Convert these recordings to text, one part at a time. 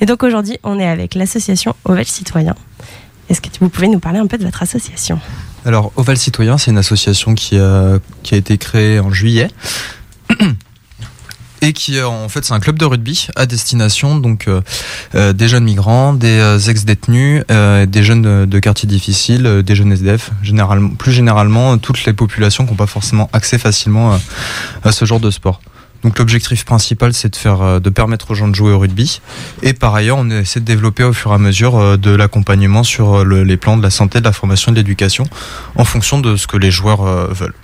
Et donc aujourd'hui, on est avec l'association Oval Citoyen. Est-ce que vous pouvez nous parler un peu de votre association? Alors, Oval Citoyen, c'est une association qui a, qui a été créée en juillet. et qui en fait c'est un club de rugby à destination donc euh, euh, des jeunes migrants, des euh, ex-détenus, des jeunes de, quartiers difficiles, des jeunes SDF, plus généralement toutes les populations qui n'ont pas forcément accès facilement à ce genre de sport. Donc l'objectif principal, c'est de faire, de permettre aux gens de jouer au rugby. Et par ailleurs, on essaie de développer au fur et à mesure de l'accompagnement sur les plans de la santé, de la formation et de l'éducation, en fonction de ce que les joueurs veulent.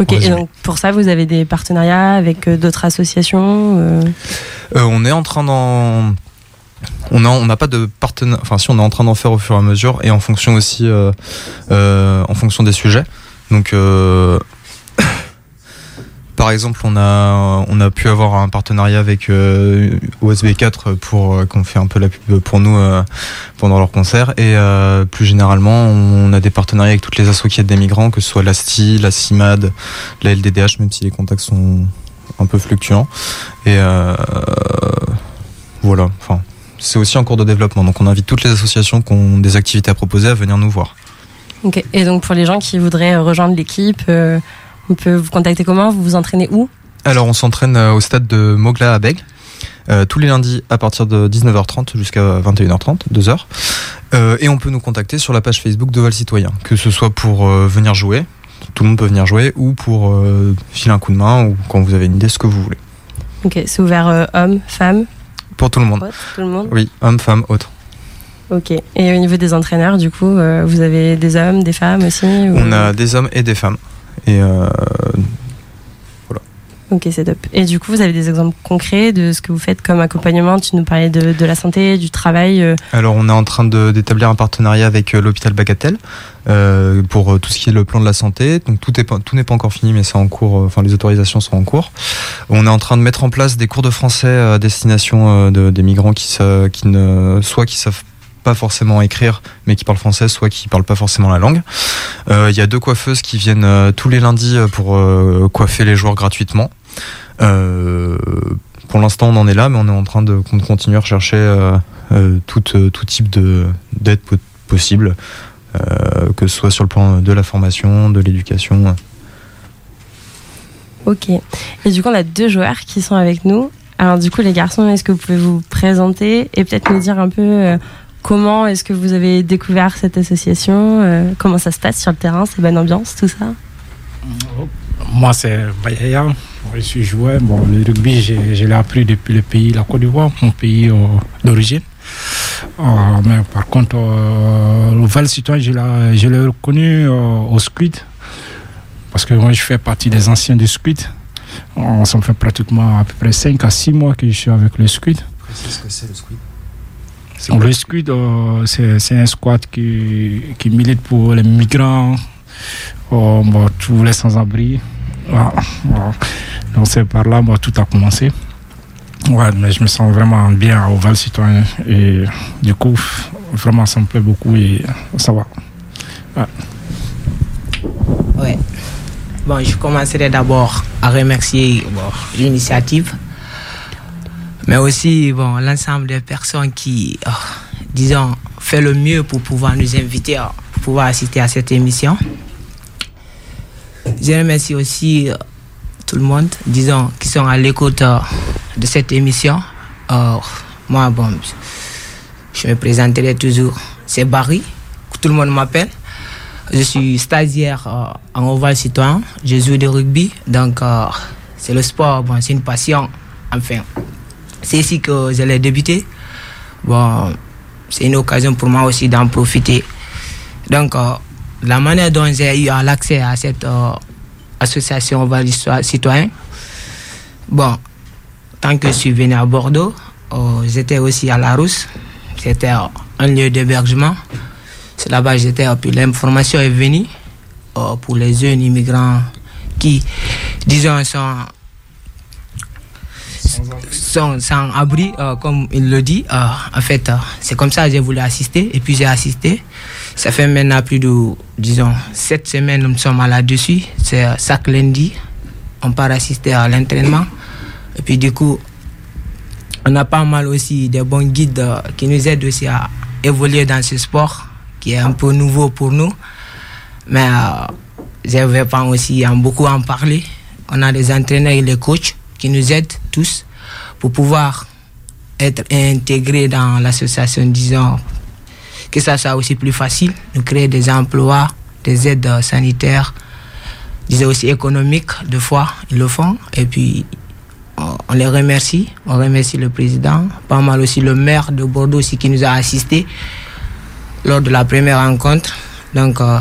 Ok, et donc pour ça, vous avez des partenariats avec euh, d'autres associations euh euh, On est en train d'en. On n'a on pas de partenaire. Enfin, si, on est en train d'en faire au fur et à mesure et en fonction aussi. en fonction des sujets. Donc. Par exemple, on a, on a pu avoir un partenariat avec euh, OSB4 pour euh, qu'on fait un peu la pub pour nous euh, pendant leur concert. Et plus généralement, on a des partenariats avec toutes les associations des migrants, que ce soit la STI, la CIMAD, la LDDH, même si les contacts sont un peu fluctuants. Et voilà, enfin, c'est aussi en cours de développement. Donc on invite toutes les associations qui ont des activités à proposer à venir nous voir. Ok, et donc pour les gens qui voudraient rejoindre l'équipe, on peut vous contacter comment Vous vous entraînez où Alors, on s'entraîne euh, au stade de Mogla à Bègle. Euh, tous les lundis à partir de 19h30 jusqu'à 21h30, 2h. Euh, et on peut nous contacter sur la page Facebook de Val Citoyen, que ce soit pour venir jouer, tout le monde peut venir jouer, ou pour filer un coup de main, ou quand vous avez une idée, ce que vous voulez. Ok, c'est ouvert hommes, femmes Pour tout le monde. tout le monde Oui, hommes, femmes, autres. Ok. Et au niveau des entraîneurs, du coup, vous avez des hommes, des femmes aussi On a des hommes et des femmes. Et euh, voilà. Ok, c'est top. Et du coup, vous avez des exemples concrets de ce que vous faites comme accompagnement? Tu nous parlais de, de la santé, du travail. Euh. Alors, on est en train d'établir un partenariat avec euh, l'hôpital Bagatelle euh, pour tout ce qui est le plan de la santé. Donc, tout n'est pas, tout pas encore fini, mais c'est en cours. Enfin, les autorisations sont en cours. On est en train de mettre en place des cours de français à destination de, des migrants qui, qui ne, soit qui savent pas forcément écrire, mais qui parlent français, soit qui parlent pas forcément la langue. Euh, il y a deux coiffeuses qui viennent euh, tous les lundis euh, pour coiffer les joueurs gratuitement. pour l'instant, on en est là, mais on est en train de, continuer à rechercher tout, tout type d'aide possible, que ce soit sur le plan de la formation, de l'éducation. Ok. Et du coup, on a deux joueurs qui sont avec nous. Alors du coup, les garçons, est-ce que vous pouvez vous présenter et peut-être nous dire un peu Comment est-ce que vous avez découvert cette association euh, Comment ça se passe sur le terrain C'est bonne ambiance, tout ça? Moi, c'est Bayaya. Je suis joueur. Bon, le rugby, je, l'ai appris depuis le pays, la Côte d'Ivoire, mon pays euh, d'origine. Euh, mais par contre, le Val Citoyen, je l'ai reconnu au Squid. Parce que moi, je fais partie des anciens du Squid. Ça fait pratiquement à peu près 5 à 6 mois que je suis avec le Squid. Précise ce que c'est le Squid? Le Squid, euh, c'est un squat qui, qui, milite pour les migrants, euh, tous les sans-abri. Donc c'est par là que tout a commencé. Ouais, mais je me sens vraiment bien au Val Citoyen. Et du coup, vraiment, ça me plaît beaucoup et ça va. Ouais. Bon, je commencerai d'abord à remercier l'initiative mais aussi bon, l'ensemble des personnes qui, oh, disons, fait le mieux pour pouvoir nous inviter, à, pour pouvoir assister à cette émission. Je remercie aussi euh, tout le monde, disons, qui sont à l'écoute euh, de cette émission. moi, bon, je me présenterai toujours. C'est Barry, tout le monde m'appelle. Je suis stagiaire euh, en Oval Citoyen. Je joue du rugby. Donc, c'est le sport, bon, c'est une passion. Enfin, c'est ici que j'allais débuter. Bon, c'est une occasion pour moi aussi d'en profiter. Donc, euh, la manière dont j'ai eu l'accès à cette euh, association Val Citoyen, bon, tant que je suis venu à Bordeaux, euh, j'étais aussi à La Rousse. C'était un lieu d'hébergement. C'est là-bas que j'étais. Puis l'information est venue pour les jeunes immigrants qui, disons, sont sans, abri, euh, comme il le dit. Euh, en fait, euh, c'est comme ça que j'ai voulu assister. Et puis j'ai assisté. Ça fait maintenant plus de, disons, sept semaines, nous sommes là-dessus. C'est chaque lundi, on part assister à l'entraînement. Et puis du coup, on a pas mal aussi des bons guides qui nous aident aussi à évoluer dans ce sport qui est un peu nouveau pour nous. Mais je vais pas aussi beaucoup en parler. On a des entraîneurs et les coachs qui nous aident tous pour pouvoir être intégrés dans l'association, disons, que ça soit aussi plus facile, de créer des emplois, des aides sanitaires, disons aussi économiques, deux fois, ils le font. Et puis, on les remercie. On remercie le président, pas mal aussi le maire de Bordeaux aussi qui nous a assistés lors de la première rencontre. Donc, euh,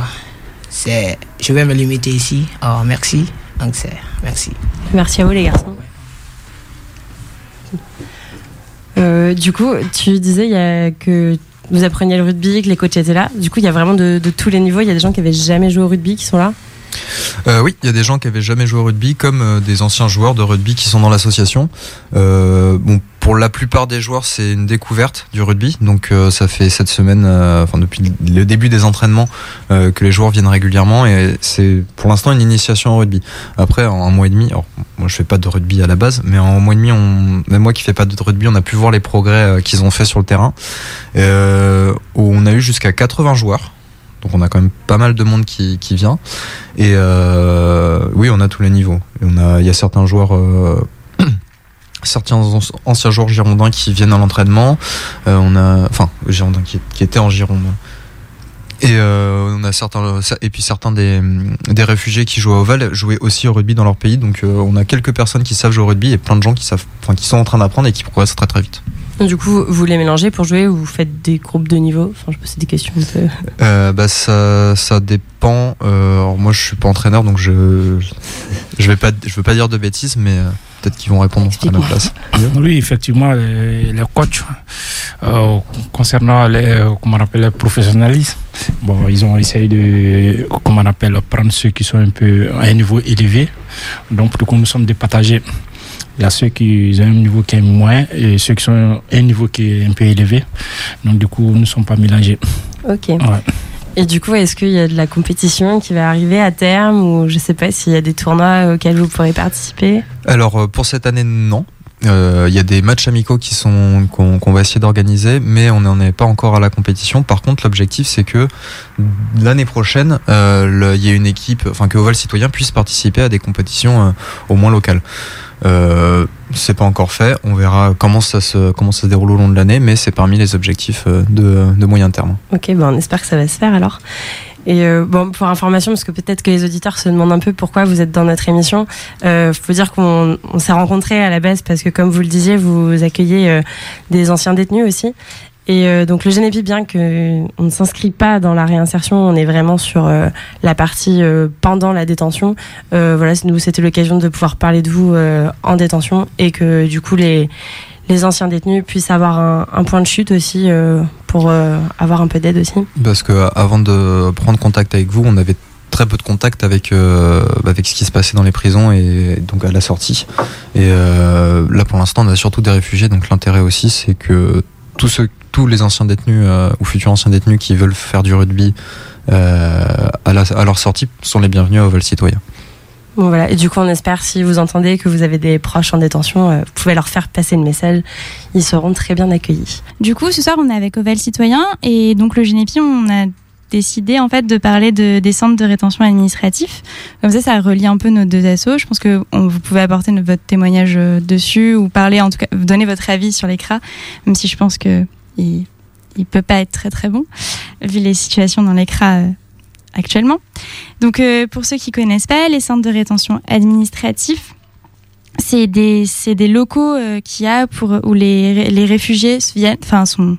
je vais me limiter ici. Euh, merci. Donc, c'est, merci. Merci à vous les garçons. Euh, du coup, tu disais que vous appreniez le rugby, que les coachs étaient là. Du coup, il y a vraiment de, tous les niveaux. Il y a des gens qui avaient jamais joué au rugby qui sont là. Euh, oui, il y a des gens qui avaient jamais joué au rugby, comme euh, des anciens joueurs de rugby qui sont dans l'association. Bon, pour la plupart des joueurs, c'est une découverte du rugby. Donc, euh, ça fait cette semaine, euh, enfin depuis le début des entraînements, euh, que les joueurs viennent régulièrement, et c'est pour l'instant une initiation au rugby. Après, en un mois et demi, alors, moi je fais pas de rugby à la base, mais en un mois et demi, même moi qui fais pas de rugby, on a pu voir les progrès qu'ils ont fait sur le terrain. On a eu jusqu'à 80 joueurs. Donc on a quand même pas mal de monde qui, vient. Et oui, on a tous les niveaux. Il y a certains joueurs, certains an- anciens joueurs girondins qui viennent à l'entraînement. Euh, on a, enfin, girondins qui, qui étaient en Gironde. Et euh, on a certains, et puis certains des, des réfugiés qui jouent au Val jouaient aussi au rugby dans leur pays. Donc euh, on a quelques personnes qui savent jouer au rugby et plein de gens qui savent, enfin, qui sont en train d'apprendre et qui progressent très très vite. Du coup, vous les mélangez pour jouer ou vous faites des groupes de niveau? Enfin, je c'est des questions. Euh, bah ça, ça dépend. Euh, alors moi je suis pas entraîneur donc je je vais pas je veux pas dire de bêtises mais euh, peut-être qu'ils vont répondre à ma place. Oui, effectivement, les, les coachs, euh, concernant les, euh, comment on appelle, le professionnalisme, bon, ils ont essayé de, comment on appelle, prendre ceux qui sont un peu à un niveau élevé. Donc, du coup, nous sommes départagés. Il y a ceux qui ont un niveau qui est moins et ceux qui sont à un niveau qui est un peu élevé. Donc, du coup, nous ne sommes pas mélangés. Ok. Ouais. Et du coup, est-ce qu'il y a de la compétition qui va arriver à terme ou je sais pas s'il y a des tournois auxquels vous pourrez participer? Alors euh, pour cette année non. Euh, Il y a des matchs amicaux qui sont qu'on va essayer d'organiser, mais on n'en est pas encore à la compétition. Par contre, l'objectif c'est que l'année prochaine, euh, il y ait une équipe, enfin que Oval Citoyen puisse participer à des compétitions au moins locales. Euh, c'est pas encore fait. On verra comment ça se comment ça se déroule au long de l'année, mais c'est parmi les objectifs euh, de, de moyen terme. Ok, ben on espère que ça va se faire alors. Et euh, bon, pour information, parce que peut-être que les auditeurs se demandent un peu pourquoi vous êtes dans notre émission, euh, faut dire qu'on on s'est rencontrés à la base parce que, comme vous le disiez, vous accueillez des anciens détenus aussi. Et euh, donc le Génépi, bien que on ne s'inscrit pas dans la réinsertion, on est vraiment sur euh, la partie euh, pendant la détention. Voilà, c'était l'occasion de pouvoir parler de vous en détention et que du coup les les anciens détenus puissent avoir un, point de chute aussi pour avoir un peu d'aide aussi. Parce que avant de prendre contact avec vous, on avait très peu de contact avec bah, avec ce qui se passait dans les prisons et donc à la sortie. Et là, pour l'instant, on a surtout des réfugiés. Donc l'intérêt aussi, c'est que tous ceux, tous les anciens détenus euh, ou futurs anciens détenus qui veulent faire du rugby euh, à, la- à leur sortie sont les bienvenus au vol citoyen. Bon, voilà. Et du coup, on espère, si vous entendez que vous avez des proches en détention, euh, vous pouvez leur faire passer le message. Ils seront très bien accueillis. Du coup, ce soir, on est avec Oval Citoyen et donc le Génépi, on a décidé en fait de parler de, des centres de rétention administratif. Comme ça, ça relie un peu nos deux assos. Je pense que vous pouvez apporter votre témoignage euh, dessus ou parler, en tout cas, donner votre avis sur l'écran, même si je pense que il, peut pas être très très bon vu les situations dans l'écran euh, actuellement. Donc, euh, pour ceux qui connaissent pas, les centres de rétention administratif, c'est des, locaux euh, qu'il y a pour, où les, les réfugiés viennent, enfin, sont,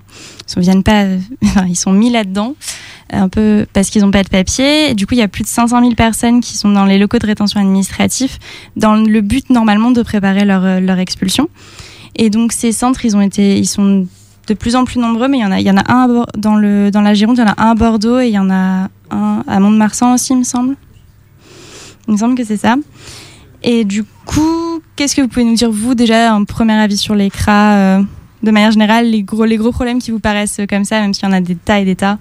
sont, viennent pas, euh, ils sont mis là-dedans, un peu parce qu'ils n'ont pas de papier. Du coup, il y a plus de 500 000 personnes qui sont dans les locaux de rétention administratif dans le but, normalement, de préparer leur, euh, leur expulsion. Et donc, ces centres, ils ont été, ils sont de plus en plus nombreux, mais il y en a, il y en a un dans la Gironde, il y en a un à Bordeaux et il y en a un à Mont-de-Marsan aussi, il me semble. Il me semble que c'est ça. Et du coup, qu'est-ce que vous pouvez nous dire, vous, déjà, un premier avis sur les CRA euh, De manière générale, les gros, les gros problèmes qui vous paraissent comme ça, même s'il y en a des tas et des tas.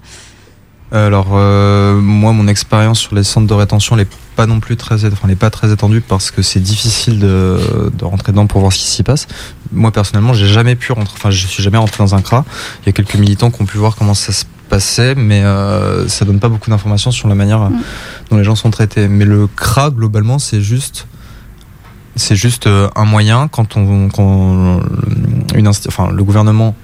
Alors euh, moi mon expérience sur les centres de rétention n'est pas non plus très enfin pas très étendue parce que c'est difficile de, de rentrer dedans pour voir ce qui s'y passe. moi personnellement, j'ai jamais pu rentrer. Enfin, je suis jamais rentré dans un CRA. Il y a quelques militants qui ont pu voir comment ça se passait, mais euh, ça donne pas beaucoup d'informations sur la manière Mm. dont les gens sont traités. Mais le CRA, globalement, c'est juste, c'est juste euh, un moyen quand on, quand une le gouvernement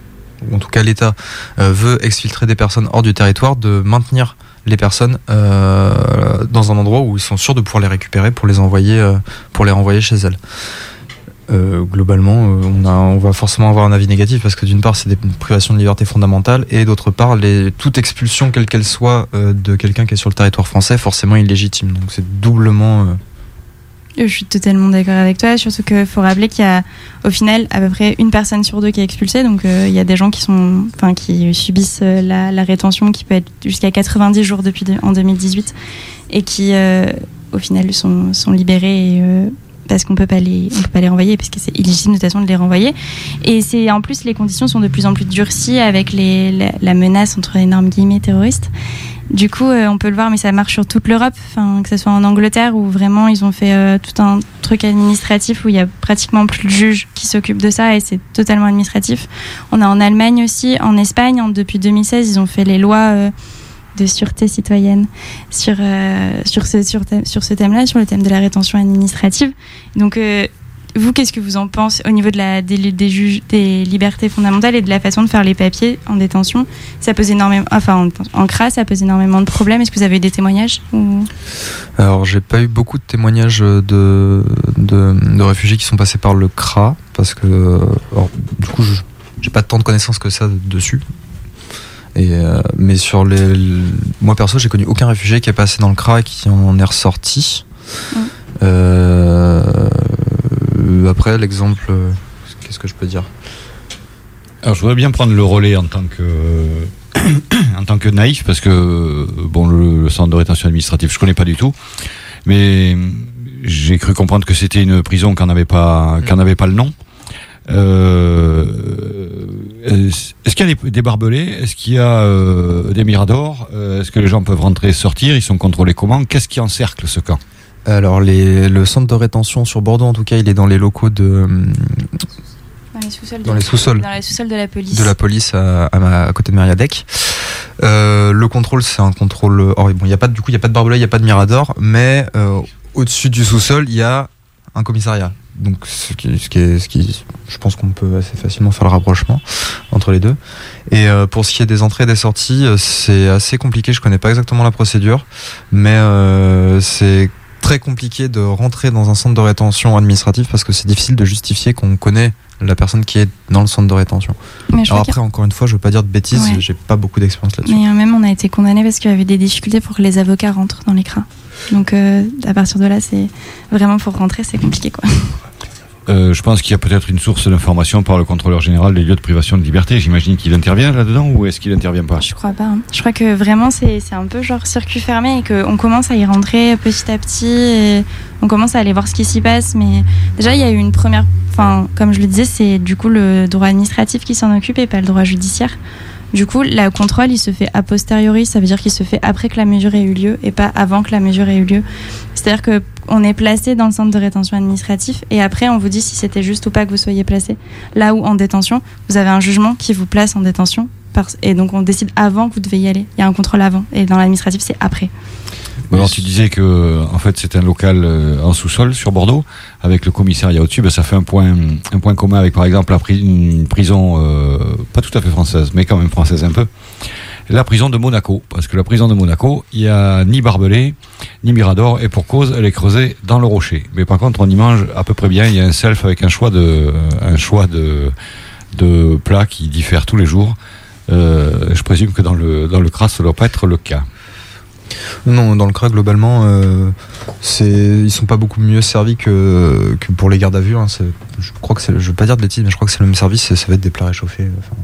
ou en tout cas l'État euh, veut exfiltrer des personnes hors du territoire, de maintenir les personnes euh, dans un endroit où ils sont sûrs de pouvoir les récupérer pour les renvoyer chez elles. Globalement, on, va forcément avoir un avis négatif parce que d'une part, c'est des privations de liberté fondamentale et d'autre part, les, toute expulsion, quelle qu'elle soit, de quelqu'un qui est sur le territoire français, forcément illégitime. Donc c'est doublement. Je suis totalement d'accord avec toi, surtout qu'il faut rappeler qu'il y a au final à peu près une personne sur deux qui est expulsée, donc euh, il y a des gens qui sont, qui subissent euh, la, rétention qui peut être jusqu'à 90 jours depuis de- en 2018 et qui euh, au final sont, sont libérés parce qu'on peut peut pas les renvoyer parce que c'est illégitime de toute façon de les renvoyer. Et en plus les conditions sont de plus en plus durcies avec la, la menace entre énormes guillemets terroristes du coup, euh, on peut le voir, mais ça marche sur toute l'Europe, que ce soit en Angleterre où vraiment ils ont fait euh, tout un truc administratif où il y a pratiquement plus de juges qui s'occupent de ça et c'est totalement administratif. On a en Allemagne aussi, en Espagne, depuis 2016, ils ont fait les lois euh, de sûreté citoyenne sur, sur ce, sur, thème- thème-là, sur le thème de la rétention administrative. Donc, vous, qu'est-ce que vous en pensez au niveau de la, des, des, juges, des libertés fondamentales et de la façon de faire les papiers en détention? Ça pose énormément, enfin en, en CRA, ça pose énormément de problèmes. Est-ce que vous avez eu des témoignages ou... Alors, j'ai pas eu beaucoup de témoignages de, de, de réfugiés qui sont passés par le CRA, parce que, alors, du coup, je- j'ai pas tant de connaissances que ça dessus. Et, euh, mais sur les. Moi, perso, j'ai connu aucun réfugié qui est passé dans le CRA et qui en est ressorti. Mm. Euh, après, l'exemple. euh, Qu'est-ce que je peux dire? Alors, je voudrais bien prendre le relais en tant que, en tant que naïf, parce que bon, le, centre de rétention administrative, je connais pas du tout, mais j'ai cru comprendre que c'était une prison qui n'avait pas, pas le nom. Euh, est-ce qu'il y a des, barbelés? Est-ce qu'il y a euh, des miradors? Euh, Est-ce que les gens peuvent rentrer et sortir? Ils sont contrôlés comment? Qu'est-ce qui encercle ce camp? Alors, les, le centre de rétention sur Bordeaux, en tout cas, il est dans les locaux de, Dans les sous-sols. Dans les sous-sols. Dans les sous-sols de la police. de la police à, à, ma- à côté de Mériadec. Euh, le contrôle, c'est un contrôle. or, bon, il y a pas de- du coup, il y a pas de barbelé, il y a pas de mirador, mais euh, au-dessus du sous-sol, il y a un commissariat. Donc, ce qui, ce qui est, ce qui, je pense qu'on peut assez facilement faire le rapprochement entre les deux. Et euh, pour ce qui est des entrées et des sorties, euh, c'est assez compliqué. Je connais pas exactement la procédure, mais euh, c'est très compliqué de rentrer dans un centre de rétention administratif parce que c'est difficile de justifier qu'on connaît la personne qui est dans le centre de rétention. Mais Alors après, encore une fois, je veux pas dire de bêtises, Ouais. j'ai pas beaucoup d'expérience là-dessus. mais euh, même on a été condamné parce qu'il y avait des difficultés pour que les avocats rentrent dans les CRA. Donc euh, à partir de là, c'est vraiment pour rentrer, c'est compliqué quoi. Euh, je pense qu'il y a peut-être une source d'information par le contrôleur général des lieux de privation de liberté. J'imagine qu'il intervient là-dedans ou est-ce qu'il intervient pas? Je crois pas. hein. Je crois que vraiment c'est un peu genre circuit fermé et qu'on commence à y rentrer petit à petit. Et on commence à aller voir ce qui s'y passe. Mais déjà, il y a eu une première. Enfin, comme je le disais, c'est du coup le droit administratif qui s'en occupe et pas le droit judiciaire. Du coup, le contrôle, il se fait a posteriori, ça veut dire qu'il se fait après que la mesure ait eu lieu et pas avant que la mesure ait eu lieu. C'est-à-dire que on est placé dans le centre de rétention administratif et après on vous dit si c'était juste ou pas que vous soyez placé. Là où en détention, vous avez un jugement qui vous place en détention et donc on décide avant que vous devez y aller. Il y a un contrôle avant et dans l'administratif c'est après. Alors tu disais que en fait c'est un local euh, en sous-sol sur Bordeaux avec le commissariat au-dessus. Ben, ça fait un point un point commun avec par exemple la pri- une prison euh, pas tout à fait française mais quand même française un peu. La prison de Monaco parce que la prison de Monaco il y a ni barbelé ni mirador et pour cause elle est creusée dans le rocher. Mais par contre on y mange à peu près bien. Il y a un self avec un choix de un choix de de plats qui diffèrent tous les jours. Euh, je présume que dans le dans le CRAS ça doit pas être le cas. Non, dans le CRA, globalement, euh, ils sont pas beaucoup mieux servis que, que pour les gardes à vue. hein. Je crois que c'est, je veux pas dire de bêtises, mais je crois que c'est le même service. et Ça va être des plats réchauffés. enfin.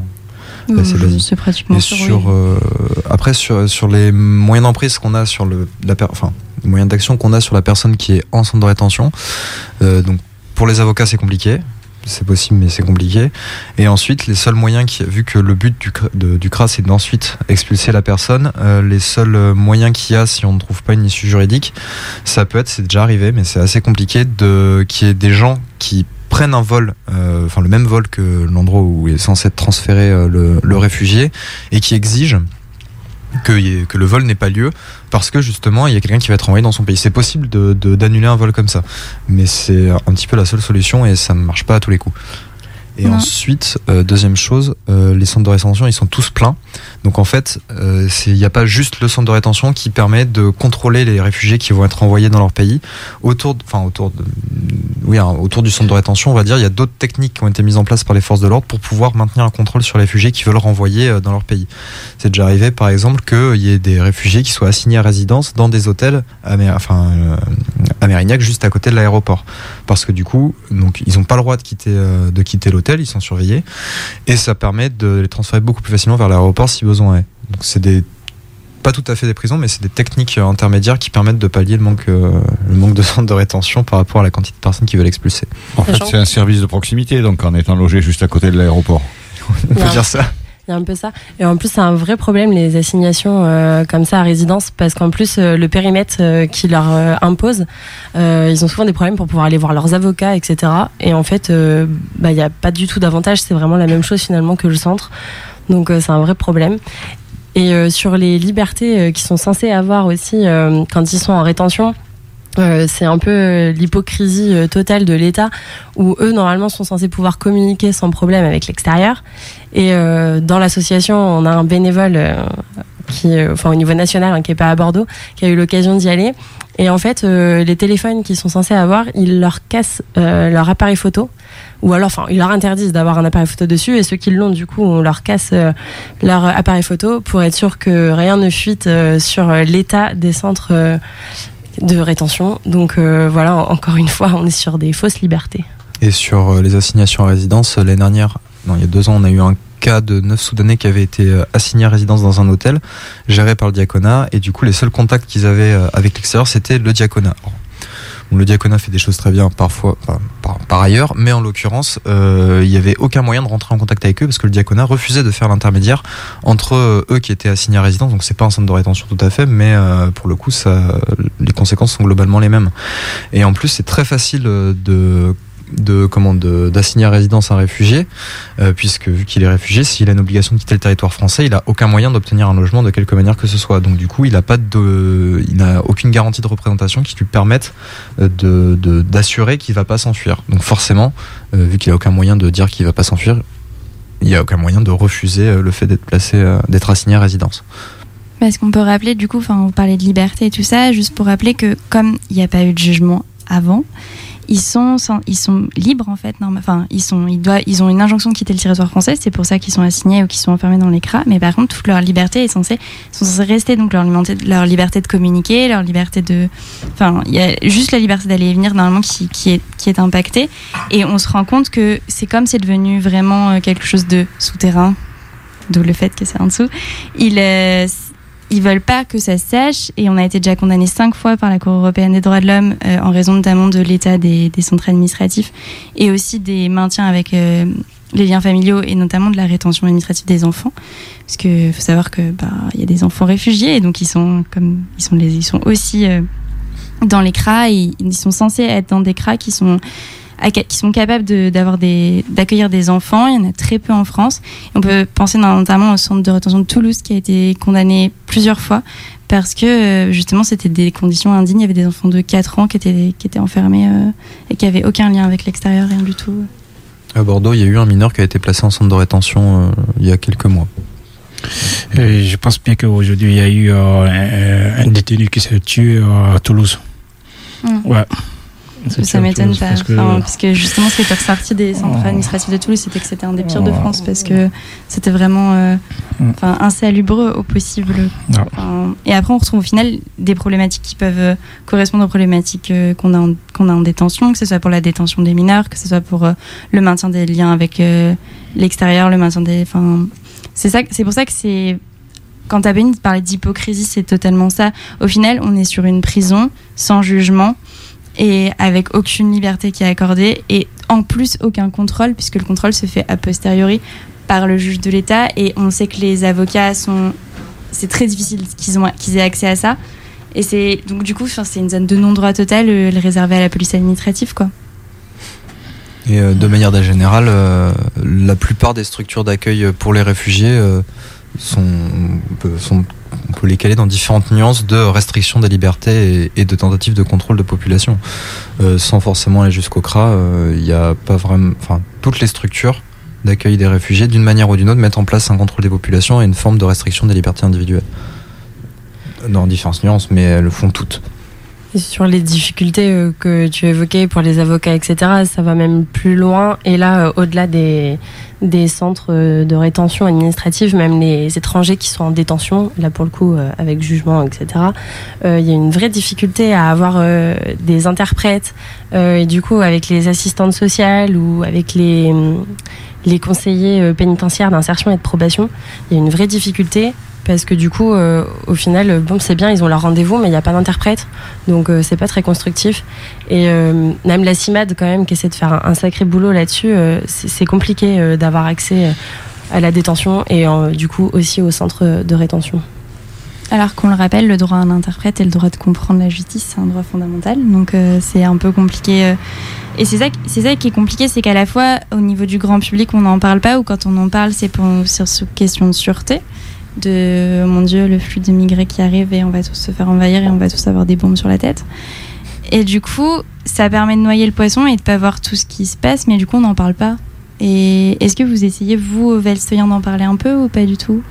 C'est Euh, pratiquement Et sûr, oui. sur, euh, après, sur, sur les moyens d'emprise qu'on a sur le, la per- enfin, les moyens d'action qu'on a sur la personne qui est en centre de rétention, euh, donc pour les avocats, c'est compliqué. C'est possible, mais c'est compliqué. Et ensuite, les seuls moyens qui, vu que le but du, de- du CRA, c'est d'ensuite expulser la personne, euh, les seuls euh, moyens qu'il y a si on ne trouve pas une issue juridique, ça peut être, c'est déjà arrivé, mais c'est assez compliqué de qu'il y ait des gens qui prennent un vol, euh, enfin le même vol que l'endroit où est censé être transféré le, réfugié, et qui exigent que le vol n'ait pas lieu parce que justement il y a quelqu'un qui va être envoyé dans son pays. C'est possible de- de- d'annuler un vol comme ça, mais c'est un petit peu la seule solution et ça ne marche pas à tous les coups. Et Non. ensuite, euh, deuxième chose, euh, les centres de rétention, ils sont tous pleins. Donc en fait, euh, il n'y a pas juste le centre de rétention qui permet de contrôler les réfugiés qui vont être envoyés dans leur pays. Hein, autour du centre de rétention, on va dire, il y a d'autres techniques qui ont été mises en place par les forces de l'ordre pour pouvoir maintenir un contrôle sur les réfugiés qui veulent renvoyer euh, dans leur pays. C'est déjà arrivé, par exemple, qu'il y ait des réfugiés qui soient assignés à résidence dans des hôtels à, enfin, euh, à juste à côté de l'aéroport. Parce que du coup, ils n'ont pas le droit de quitter, euh, de quitter l'hôtel, ils sont surveillés. Et ça permet de les transférer beaucoup plus facilement vers l'aéroport si besoin est. Donc c'est des pas tout à fait des prisons, mais c'est des techniques euh, intermédiaires qui permettent de pallier le manque, euh, le manque de centres de rétention par rapport à la quantité de personnes qui veulent expulser. En fait, c'est un service de proximité, donc en étant logé juste à côté de l'aéroport. On peut dire ça. Il y a un peu ça. Et en plus, c'est un vrai problème, les assignations euh, comme ça à résidence, parce qu'en plus, euh, le périmètre euh, qui leur euh, impose, euh, ils ont souvent des problèmes pour pouvoir aller voir leurs avocats, etc. Et en fait, euh, bah, il n'y a pas du tout d'avantage, c'est vraiment la même chose finalement que le centre. Donc, euh, c'est un vrai problème. Et euh, sur les libertés euh, qui sont censés avoir aussi quand ils sont en rétention, c'est un peu l'hypocrisie totale de l'État, où eux, normalement, sont censés pouvoir communiquer sans problème avec l'extérieur. Et dans l'association, on a un bénévole qui, enfin au niveau national, hein, qui est pas à Bordeaux, qui a eu l'occasion d'y aller. Et en fait, les téléphones qu'ils sont censés avoir, ils leur cassent leur appareil photo, ou alors, enfin, ils leur interdisent d'avoir un appareil photo dessus. Et ceux qui l'ont, du coup, on leur casse euh, leur appareil photo pour être sûr que rien ne fuite euh, sur l'état des centres euh, de rétention. Donc voilà, en- encore une fois, on est sur des fausses libertés. Et sur les assignations à résidence, l'année dernière, il y a deux ans, on a eu un cas de neuf Soudanais qui avaient été assignés à résidence dans un hôtel géré par le diaconat. Et du coup, les seuls contacts qu'ils avaient avec l'extérieur, c'était le diaconat. Le diaconat fait des choses très bien parfois, par, ailleurs, mais en l'occurrence, euh, il n'y avait aucun moyen de rentrer en contact avec eux parce que le diaconat refusait de faire l'intermédiaire entre euh, eux qui étaient assignés à résidence. Donc c'est pas un centre de rétention tout à fait, mais euh, pour le coup, ça, les conséquences sont globalement les mêmes. Et en plus, c'est très facile de de comment d'assigner à résidence un réfugié euh, puisque vu qu'il est réfugié s'il a une obligation de quitter le territoire français il a aucun moyen d'obtenir un logement de quelque manière que ce soit. Donc du coup il a pas de il n'a aucune garantie de représentation qui lui permette euh, de d'assurer qu'il va pas s'enfuir. Donc forcément euh, vu qu'il a aucun moyen de dire qu'il va pas s'enfuir il y a aucun moyen de refuser le fait d'être placé d'être assigné à résidence. Parce qu'on peut rappeler, du coup, enfin, vous parlez de liberté et tout ça, juste pour rappeler que comme il n'y a pas eu de jugement avant, ils sont, ils sont libres en fait. norma- Enfin, ils sont, ils doivent, ils ont une injonction de quitter le territoire français. C'est pour ça qu'ils sont assignés ou qu'ils sont enfermés dans l'écras. Mais par contre, toute leur liberté est censée, sont rester. Donc leur leur liberté de communiquer, leur liberté de, enfin, il y a juste la liberté d'aller et venir normalement qui, qui est, qui est impactée. Et on se rend compte que c'est comme c'est devenu vraiment euh, quelque chose de souterrain. D'où le fait que c'est en dessous. Ils, euh, ils veulent pas que ça se sache et on a été déjà condamné cinq fois par la Cour européenne des droits de l'homme euh, en raison notamment de l'état des, centres administratifs et aussi des maintiens avec euh, les liens familiaux et notamment de la rétention administrative des enfants. Parce que faut savoir que bah il y a des enfants réfugiés et donc ils sont comme ils sont ils sont aussi euh, dans les CRA et ils sont censés être dans des CRA qui sont qui sont capables d'avoir d'accueillir des enfants il y en a très peu en France on peut penser notamment au centre de rétention de Toulouse qui a été condamné plusieurs fois parce que euh, justement c'était des conditions indignes. Il y avait des enfants de 4 ans qui étaient, qui étaient enfermés euh, et qui avaient aucun lien avec l'extérieur, rien du tout. à Bordeaux il y a eu un mineur qui a été placé en centre de rétention euh, il y a quelques mois Et je pense bien qu'aujourd'hui, il y a eu euh, un, détenu qui s'est tué euh, à Toulouse. Mm. Ouais. S'est tué Ça m'étonne pas. parce que- Enfin, parce que justement, ce qui était ressorti des centres Oh. administratifs de Toulouse, c'était que c'était un des pires de. France parce que c'était vraiment euh, Mm. enfin, insalubre au possible. Enfin, et après, on retrouve au final des problématiques qui peuvent euh, correspondre aux problématiques euh, qu'on a, en- qu'on a en détention, que ce soit pour la détention des mineurs, que ce soit pour euh, le maintien des liens avec euh, l'extérieur, le maintien des. Enfin, c'est pour ça que c'est. Quand Abeni parlait d'hypocrisie, c'est totalement ça. Au final, on est sur une prison sans jugement et avec aucune liberté qui est accordée et en plus aucun contrôle puisque le contrôle se fait a posteriori par le juge de l'État et on sait que les avocats sont c'est très difficile qu'ils ont qu'ils aient accès à ça et c'est donc du coup c'est une zone de non-droit total euh, réservée à la police administrative quoi. Et euh, de manière générale, euh, la plupart des structures d'accueil pour les réfugiés euh, sont, on peut les caler dans différentes nuances de restriction des libertés et, de tentatives de contrôle de population. Euh, sans forcément aller jusqu'au CRA, il n'y a pas vraiment. Enfin, toutes les structures d'accueil des réfugiés, d'une manière ou d'une autre, mettent en place un contrôle des populations et une forme de restriction des libertés individuelles. Dans différentes nuances, mais elles le font toutes. Sur les difficultés euh, que tu évoquais pour les avocats, etc., ça va même plus loin. Et là, euh, au-delà des, des centres euh, de rétention administrative, même les étrangers qui sont en détention, là pour le coup, avec jugement, etc., il y a une vraie difficulté à avoir des interprètes. Et du coup, avec les assistantes sociales ou avec les, les conseillers pénitentiaires d'insertion et de probation, il y a une vraie difficulté parce que du coup, euh, au final, euh, bon, c'est bien, ils ont leur rendez-vous, mais il n'y a pas d'interprète, donc euh, c'est pas très constructif. Et euh, même la CIMAD, quand même, qui essaie de faire un, sacré boulot là-dessus, c'est compliqué d'avoir accès à la détention et du coup aussi au centre de rétention. Alors qu'on le rappelle, le droit à un interprète et le droit de comprendre la justice, c'est un droit fondamental. Donc c'est un peu compliqué. Et c'est ça, qui est compliqué, c'est qu'à la fois au niveau du grand public, on n'en parle pas, ou quand on en parle, c'est sur sur question de sûreté. De mon Dieu, le flux d'immigrés qui arrive et on va tous se faire envahir et on va tous avoir des bombes sur la tête. Et du coup, ça permet de noyer le poisson et de pas voir tout ce qui se passe, mais du coup, on n'en parle pas. Et est-ce que vous essayez, vous, Velstoyan, d'en parler un peu ou pas du tout?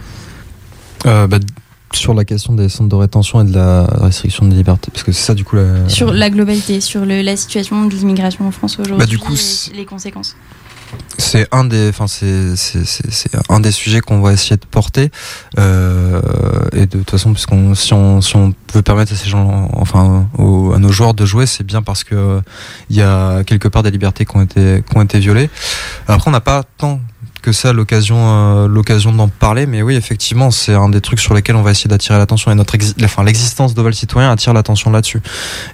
Euh, bah, sur la question des centres de rétention et de la restriction des libertés, parce que c'est ça du coup la... Sur la globalité, sur le- la situation de l'immigration en France aujourd'hui, Bah, du coup, et les conséquences. C'est un des, enfin c'est un des sujets qu'on va essayer de porter. Euh, et de toute façon, puisqu'on si on si on veut permettre à ces gens, enfin aux- à nos joueurs de jouer, c'est bien parce que euh, il y a quelque part des libertés qui ont été qui ont été violées. Après, on n'a pas tant que ça l'occasion euh, l'occasion d'en parler mais oui effectivement c'est un des trucs sur lesquels on va essayer d'attirer l'attention et notre exi- enfin l'existence d'Oval Citoyen attire l'attention là-dessus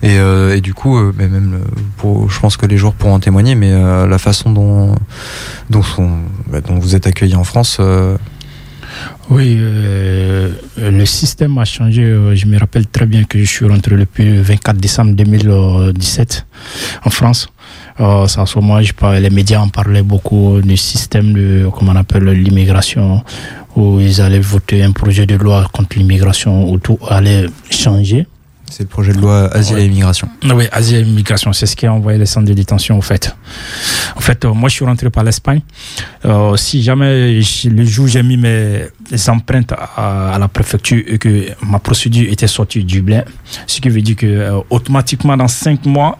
et, euh, et du coup euh, même je pense que les joueurs pourront en témoigner mais la façon dont bah, dont vous êtes accueillis en France Oui, le système a changé. Je me rappelle très bien que je suis rentré le 24 décembre 2017 en France. Euh, ce moment, je parlais- les médias en parlaient beaucoup du système de, comment on appelle, l'immigration, où ils allaient voter un projet de loi contre l'immigration, où tout allait changer. c'est le projet de loi Asile Ouais. et Immigration Oui, Asie et immigration, c'est ce qui a envoyé les centres de détention, au fait. En fait, euh, moi, je suis rentré par l'Espagne. Euh, si jamais, je- le jour où j'ai mis mes empreintes à, à la préfecture et que ma procédure était sortie du Dublin, ce qui veut dire que euh, automatiquement, dans cinq mois,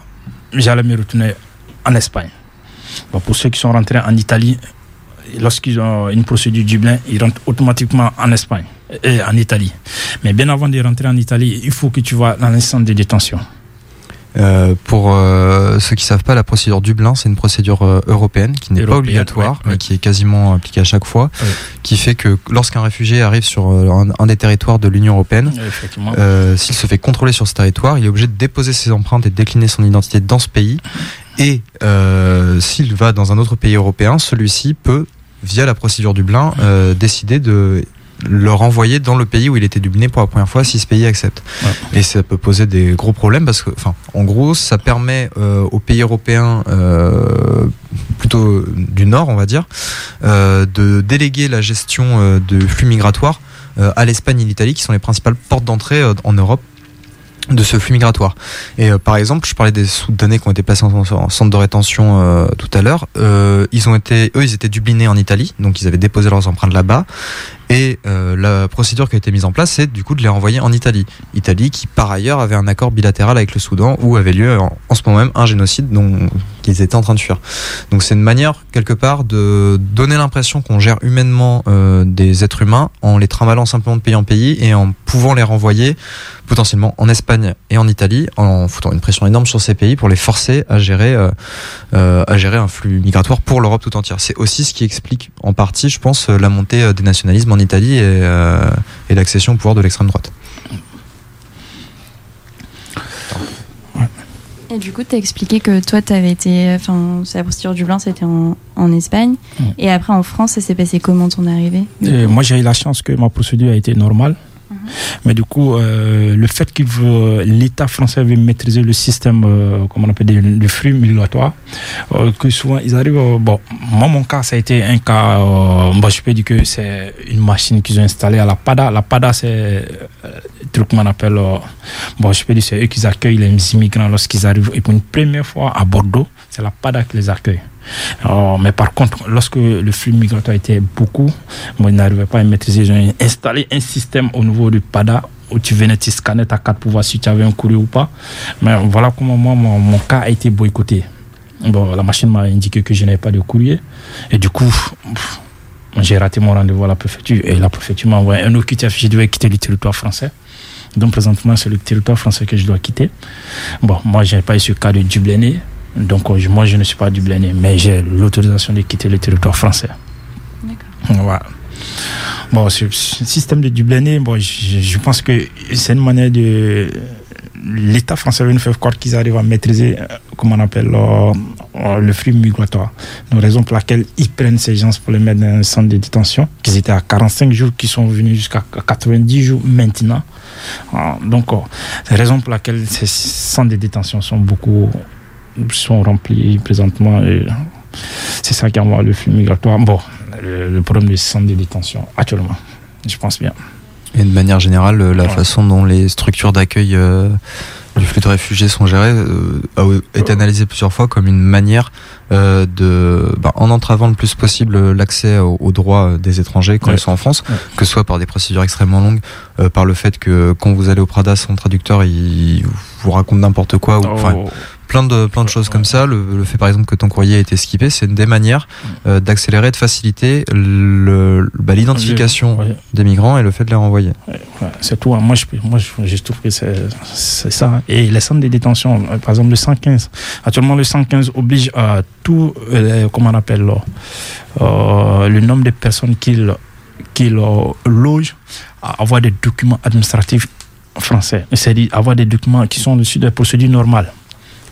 j'allais me retourner en Espagne. Bon, pour ceux qui sont rentrés en Italie, lorsqu'ils ont une procédure Dublin, ils rentrent automatiquement en Espagne et en Italie. Mais bien avant de rentrer en Italie, il faut que tu vas dans un centre de détention. Euh, pour euh, ceux qui savent pas, la procédure Dublin, c'est une procédure euh, européenne qui n'est pas obligatoire, ouais, mais qui est quasiment appliquée à chaque fois, Ouais. qui fait que lorsqu'un réfugié arrive sur un, un des territoires de l'Union européenne, s'il se fait contrôler sur ce territoire, il est obligé de déposer ses empreintes et de décliner son identité dans ce pays. Et euh, s'il va dans un autre pays européen, celui-ci peut, via la procédure Dublin, euh, décider de le renvoyer dans le pays où il était dubliné pour la première fois si ce pays accepte. Et ça peut poser des gros problèmes parce que, enfin, en gros, ça permet euh, aux pays européens, euh, plutôt du Nord, on va dire, euh, de déléguer la gestion de flux migratoires à l'Espagne et l'Italie, qui sont les principales portes d'entrée en Europe de ce flux migratoire. Et euh, par exemple, je parlais des Soudanais qui ont été placés en, en centre de rétention euh, tout à l'heure. Euh, ils ont été, eux, ils étaient dublinés en Italie, donc ils avaient déposé leurs empreintes là-bas. Et euh, la procédure qui a été mise en place, c'est du coup de les renvoyer en Italie. Italie qui, par ailleurs, avait un accord bilatéral avec le Soudan où avait lieu en, ce moment même un génocide dont qu'ils étaient en train de fuir. Donc c'est une manière, quelque part, de donner l'impression qu'on gère humainement euh, des êtres humains en les trimballant simplement de pays en pays et en pouvant les renvoyer potentiellement en Espagne et en Italie, en foutant une pression énorme sur ces pays pour les forcer à gérer, euh, euh, à gérer un flux migratoire pour l'Europe tout entière. C'est aussi ce qui explique en partie, je pense, la montée euh, des nationalismes Italie et, euh, et l'accession au pouvoir de l'extrême droite. Et du coup, tu as expliqué que toi, tu avais été. Enfin, la procédure du blanc, c'était en, en Espagne. Et après, en France, ça s'est passé comment ton arrivée? Et moi, j'ai eu la chance que ma procédure a été normale. Mais du coup, euh, le fait que l'État français veut maîtriser le système, euh, comment on appelle, le flux migratoire, euh, que souvent ils arrivent. euh, bon, moi, mon cas, ça a été un cas. euh, je peux dire que c'est une machine qu'ils ont installée à la PADA. La PADA, c'est euh, le truc qu'on appelle. euh, bon, je peux dire, c'est eux qui accueillent les immigrants lorsqu'ils arrivent. Et pour une première fois à Bordeaux, c'est la PADA qui les accueille. Mais par contre, lorsque le flux migratoire était beaucoup, moi, ils n'arrivaient pas à maîtriser. Ont installé un système au niveau du PADA où tu venais scanner ta carte pour voir si tu avais un courrier ou pas. Mais voilà comment moi, mon, cas a été boycotté. Bon, la machine m'a indiqué que je n'avais pas de courrier. Et du coup, j'ai raté mon rendez-vous à la préfecture. Et la préfecture m'a envoyé un OQTF. Je devais quitter le territoire français. Donc, présentement, c'est le territoire français que je dois quitter. Bon, moi, je n'ai pas eu ce cas de Dublinais. Donc, euh, moi, je ne suis pas Dublinais, mais j'ai l'autorisation de quitter le territoire français. Voilà. Bon, ce système de Dublinais, bon, je, je pense que c'est une manière de. L'État français veut nous faire croire qu'ils arrivent à maîtriser, euh, comment on appelle, euh, le flux migratoire. Donc, raison pour laquelle ils prennent ces gens pour les mettre dans un centre de détention, qu'ils étaient à 45 jours, qui sont venus jusqu'à 90 jours maintenant. Ah, Donc, euh, c'est la raison pour laquelle ces centres de détention sont beaucoup sont remplis présentement. et C'est ça qui envoie le flux migratoire. Bon, le, le problème des centres de détention actuellement, je pense bien. Et de manière générale, la façon dont les structures d'accueil euh, du flux de réfugiés sont gérées euh, a été analysée plusieurs fois comme une manière euh, de, bah, en entravant le plus possible l'accès aux, aux droits des étrangers quand Ouais. ils sont en France, Ouais. que ce soit par des procédures extrêmement longues, par le fait que quand vous allez au Prada, son traducteur, il vous raconte n'importe quoi, ou, Oh, plein de plein de choses comme ça. Le, le fait par exemple que ton courrier a été skippé, c'est une des manières euh, d'accélérer, de faciliter bah, l'identification des migrants et le fait de les renvoyer. C'est tout. hein. Moi, je, moi, je, trouve que c'est ça. hein. Et les centres de détention, euh, par exemple, le 115. Actuellement, le 115 oblige à tout, euh, comment on appelle, euh, le nombre de personnes qu'il loge à avoir des documents administratifs français. C'est-à-dire avoir des documents qui sont dessus des procédures normales.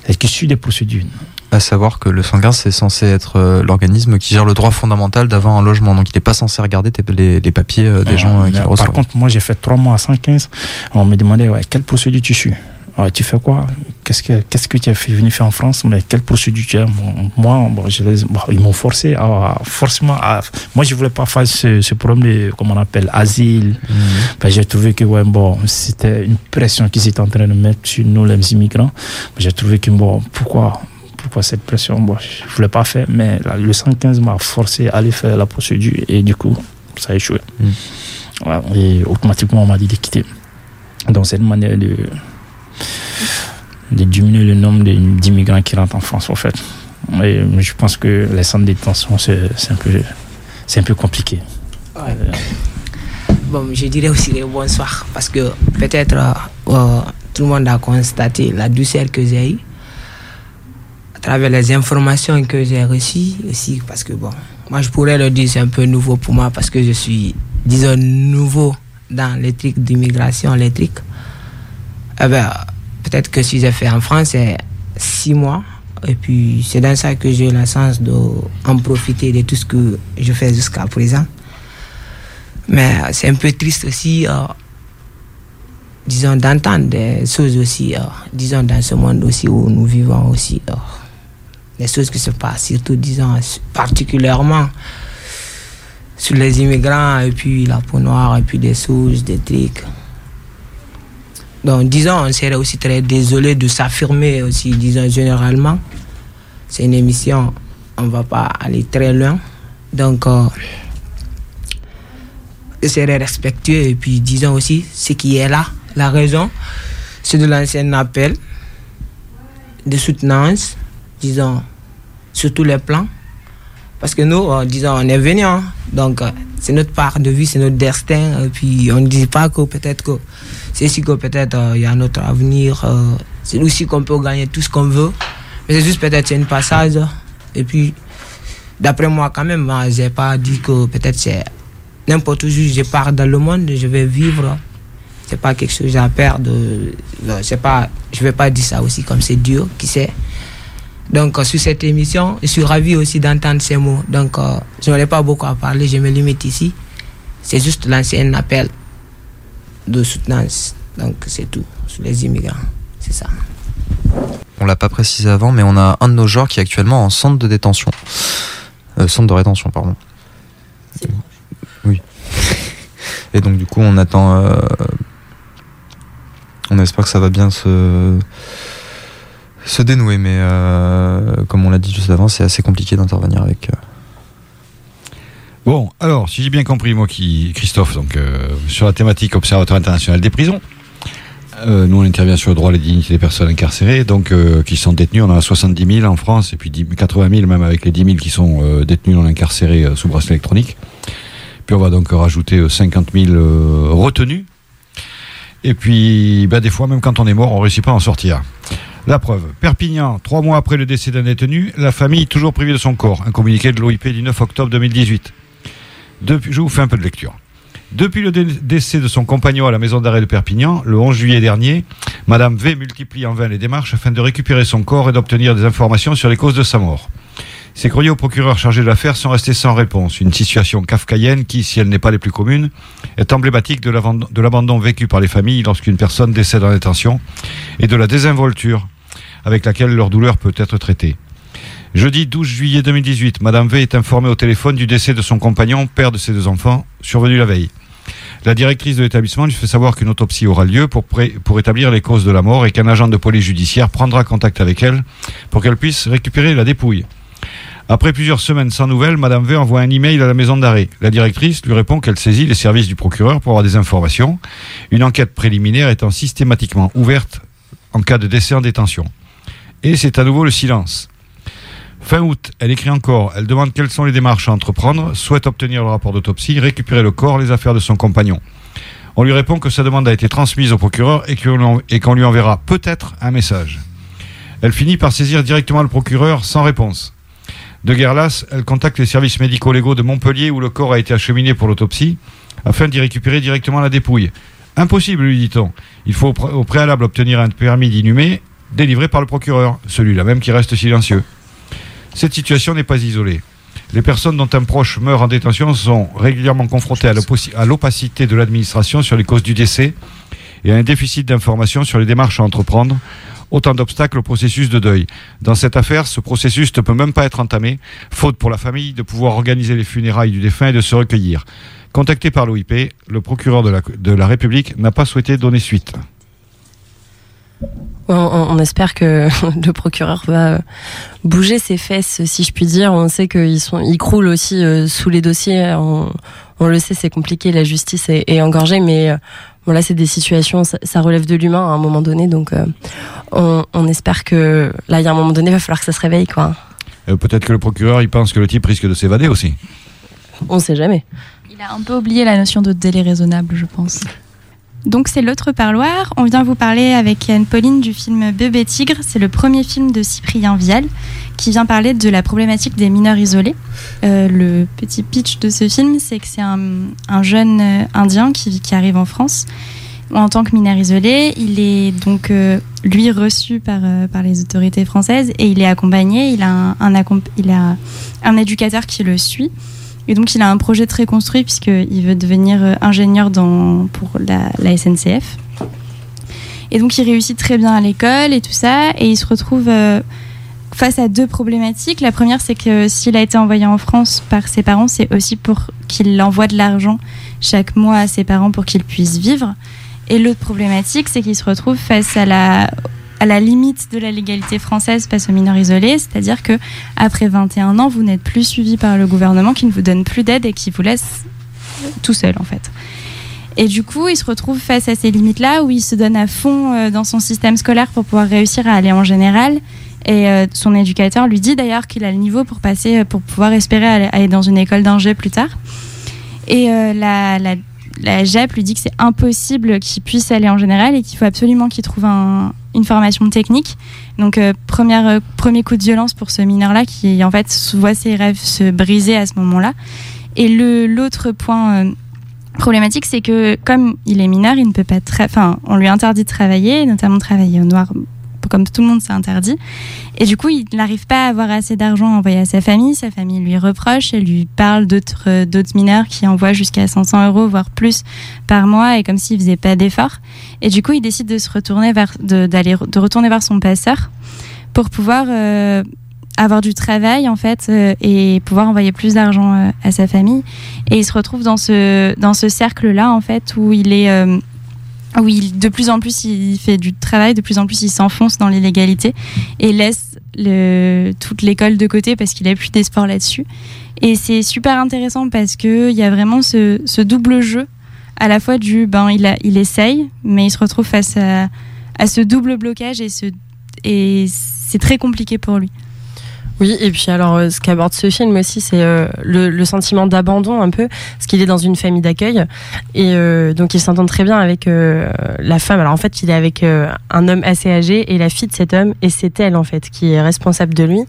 C'est-à-dire qui suivent des procédures. À savoir que le 115 c'est censé être euh, l'organisme qui gère le droit fondamental d'avoir un logement, donc il n'est pas censé regarder les, les papiers euh, des gens euh, qui le Par reçoivent. contre, moi, j'ai fait trois mois à 115. On me demandait, ouais, quelle procédure tu suis? Tu fais quoi? Qu'est-ce que, qu'est-ce que tu as fait venir faire en France? Mais quelle procédure tu as? Moi, bon, je les- bon, ils m'ont forcé à, forcément à. Moi, je voulais pas faire ce, ce problème de, comment on appelle, asile. Mhm. Ben, j'ai trouvé que ouais, bon, c'était une pression qu'ils étaient en train de mettre sur nous, les immigrants. J'ai trouvé que, bon, pourquoi pourquoi cette pression? Bon, Je voulais pas faire, mais le 115 m'a forcé à aller faire la procédure et du coup, ça a échoué. Ouais, et automatiquement, on m'a dit de quitter. Donc, c'est une manière de, de diminuer le nombre d'immigrants qui rentrent en France, en fait. Et je pense que les centres de détention, c'est un, peu- un peu compliqué. Bon, je dirais aussi le bonsoir parce que peut-être euh, euh, tout le monde a constaté la douceur que j'ai eue à travers les informations que j'ai reçues aussi parce que bon, moi je pourrais le dire, c'est un peu nouveau pour moi parce que je suis, disons, nouveau dans les trucs d'immigration, les. Eh ben, peut-être que si j'ai fait en France, c'est six mois. Et puis, c'est dans ça que j'ai la chance d'en profiter de tout ce que je fais jusqu'à présent. Mais c'est un peu triste aussi, euh, disons, d'entendre des choses aussi, euh, disons, dans ce monde aussi où nous vivons aussi. euh, les choses qui se passent, surtout, disons, particulièrement sur les immigrants, et puis la peau noire, et puis des choses, des trucs. Donc, disons, on serait aussi très désolé de s'affirmer aussi, disons, généralement. C'est une émission, on ne va pas aller très loin. Donc, euh, je serais respectueux et puis disons aussi ce qui est là, la raison, c'est de l'ancien appel de soutenance, disons, sur tous les plans. Parce que nous, euh, disons, on est venus, hein. donc euh, c'est notre part de vie, c'est notre destin, et puis on ne dit pas que peut-être que c'est ici que peut-être euh, il y a notre avenir, euh, c'est aussi qu'on peut gagner tout ce qu'on veut, mais c'est juste peut-être c'est une passage, et puis d'après moi quand même, moi, j'ai pas dit que peut-être c'est n'importe où je pars dans le monde, je vais vivre. C'est pas quelque chose à perdre. je vais pas dire ça aussi comme c'est dur, qui sait. Donc euh, sur cette émission, je suis ravi aussi d'entendre ces mots. Donc euh, je n'aurais pas beaucoup à parler, je me limite ici. C'est juste lancer un appel de soutenance. Donc c'est tout sur les immigrants. C'est ça. On l'a pas précisé avant, mais on a un de nos genres qui est actuellement en centre de détention. Euh, centre de rétention, pardon. Oui. Et donc du coup, on attend. euh, on espère que ça va bien se se dénouer, mais euh, comme on l'a dit juste avant, c'est assez compliqué d'intervenir avec. euh, Bon, alors, si j'ai bien compris, moi qui, Christophe, donc euh, sur la thématique Observatoire international des prisons, nous on intervient sur le droit à la dignité des personnes incarcérées, donc qui sont détenues. On en a 70 000 en France et puis 10 80 000 même avec les 10 000 qui sont détenus non incarcérés sous bracelet électronique. Puis on va donc rajouter euh, 50 000 euh, retenus. Et puis, bah, des fois, même quand on est mort, on ne réussit pas à en sortir. La preuve. Perpignan, trois mois après le décès d'un détenu, la famille toujours privée de son corps. Un communiqué de l'OIP du 9 octobre 2018. Depuis, je vous fais un peu de lecture. Depuis le dé- décès de son compagnon à la maison d'arrêt de Perpignan, le 11 juillet dernier, Madame V multiplie en vain les démarches afin de récupérer son corps et d'obtenir des informations sur les causes de sa mort. Ses courriers au procureur chargé de l'affaire sont restés sans réponse. Une situation kafkaïenne qui, si elle n'est pas les plus communes, est emblématique de l'abandon vécu par les familles lorsqu'une personne décède en détention et de la désinvolture avec laquelle leur douleur peut être traitée. Jeudi 12 juillet 2018, Madame V est informée au téléphone du décès de son compagnon, père de ses deux enfants, survenu la veille. La directrice de l'établissement lui fait savoir qu'une autopsie aura lieu pour, pour établir les causes de la mort et qu'un agent de police judiciaire prendra contact avec elle pour qu'elle puisse récupérer la dépouille. Après plusieurs semaines sans nouvelles, Madame V envoie un email à la maison d'arrêt. La directrice lui répond qu'elle saisit les services du procureur pour avoir des informations, une enquête préliminaire étant systématiquement ouverte en cas de décès en détention. Et c'est à nouveau le silence. Fin août, elle écrit encore, elle demande quelles sont les démarches à entreprendre, souhaite obtenir le rapport d'autopsie, récupérer le corps, les affaires de son compagnon. On lui répond que sa demande a été transmise au procureur et qu'on lui enverra peut-être un message. Elle finit par saisir directement le procureur sans réponse. De guerre lasse, elle contacte les services médico-légaux de Montpellier où le corps a été acheminé pour l'autopsie afin d'y récupérer directement la dépouille. Impossible, lui dit-on. Il faut au préalable obtenir un permis d'inhumer délivré par le procureur, celui-là même qui reste silencieux. Cette situation n'est pas isolée. Les personnes dont un proche meurt en détention sont régulièrement confrontées à l'opacité de l'administration sur les causes du décès et à un déficit d'informations sur les démarches à entreprendre, autant d'obstacles au processus de deuil. Dans cette affaire, ce processus ne peut même pas être entamé, faute pour la famille de pouvoir organiser les funérailles du défunt et de se recueillir. Contacté par l'OIP, le procureur de la République n'a pas souhaité donner suite. On, on- on espère que le procureur va euh, bouger ses fesses, si je puis dire. On sait qu'ils sont, ils croulent aussi euh, sous les dossiers. On, on le sait, c'est compliqué. La justice est, est engorgée, mais euh, bon là, c'est des situations, ça, ça relève de l'humain à un moment donné. Donc, euh, on, on espère que là, il y a un moment donné, il va falloir que ça se réveille, quoi. Euh, Peut-être que le procureur, il pense que le type risque de s'évader aussi. On sait jamais. Il a un peu oublié la notion de délai raisonnable, je pense. Donc c'est l'autre parloir. On vient vous parler avec Anne-Pauline du film Bébé Tigre. C'est le premier film de Cyprien Vial qui vient parler de la problématique des mineurs isolés. Euh, le petit pitch de ce film, c'est que c'est un, un jeune euh, Indien qui, arrive en France en tant que mineur isolé. Il est donc, euh, lui, reçu par, par les autorités françaises et il est accompagné. Il a un éducateur qui le suit. Et donc, il a un projet très construit puisqu'il veut devenir euh, ingénieur pour la, la SNCF. Et donc, il réussit très bien à l'école et tout ça. Et il se retrouve euh, face à deux problématiques. La première, c'est que s'il a été envoyé en France par ses parents, c'est aussi pour qu'il envoie de l'argent chaque mois à ses parents pour qu'ils puissent vivre. Et l'autre problématique, c'est qu'il se retrouve face à la, à la limite de la légalité française face aux mineurs isolés, c'est-à-dire que après 21 ans, vous n'êtes plus suivi par le gouvernement qui ne vous donne plus d'aide et qui vous laisse tout seul en fait. Et du coup, il se retrouve face à ces limites-là où il se donne à fond euh, dans son système scolaire pour pouvoir réussir à aller en général. Et euh, son éducateur lui dit d'ailleurs qu'il a le niveau pour passer, euh, pour pouvoir espérer aller, dans une école d'ingé plus tard. Et la, la, la JEP lui dit que c'est impossible qu'il puisse aller en général et qu'il faut absolument qu'il trouve un- une formation technique. Donc, euh, euh, premier coup de violence pour ce mineur-là qui, en fait, voit ses rêves se briser à ce moment-là. Et le- l'autre point euh, problématique, c'est que comme il est mineur, il ne peut pas. Enfin, on lui interdit de travailler, notamment travailler au noir comme tout le monde, c'est interdit. Et du coup, il n'arrive pas à avoir assez d'argent à envoyer à sa famille. Sa famille lui reproche et lui parle d'autres d'autres mineurs qui envoient jusqu'à 500 euros, voire plus par mois, et comme s'il faisait pas d'efforts. Et du coup, il décide de se retourner vers, de, retourner vers son passeur pour pouvoir euh, avoir du travail en fait euh, et pouvoir envoyer plus d'argent euh, à sa famille. Et il se retrouve dans ce dans ce cercle là en fait où il est où il, de plus en plus il fait du travail, de plus en plus il s'enfonce dans l'illégalité et laisse le, toute l'école de côté parce qu'il a plus d'espoir là-dessus. Et c'est super intéressant parce que il y a vraiment ce, ce, double jeu à la fois du ben il, a, il essaye mais il se retrouve face à, à ce double blocage et, ce, et c'est très compliqué pour lui. Oui, et puis alors, euh, ce qu'aborde ce film aussi, c'est euh, le, sentiment d'abandon un peu, parce qu'il est dans une famille d'accueil, et euh, donc il s'entend très bien avec la femme. Alors en fait, il est avec un homme assez âgé, et la fille de cet homme, et c'est elle en fait qui est responsable de lui.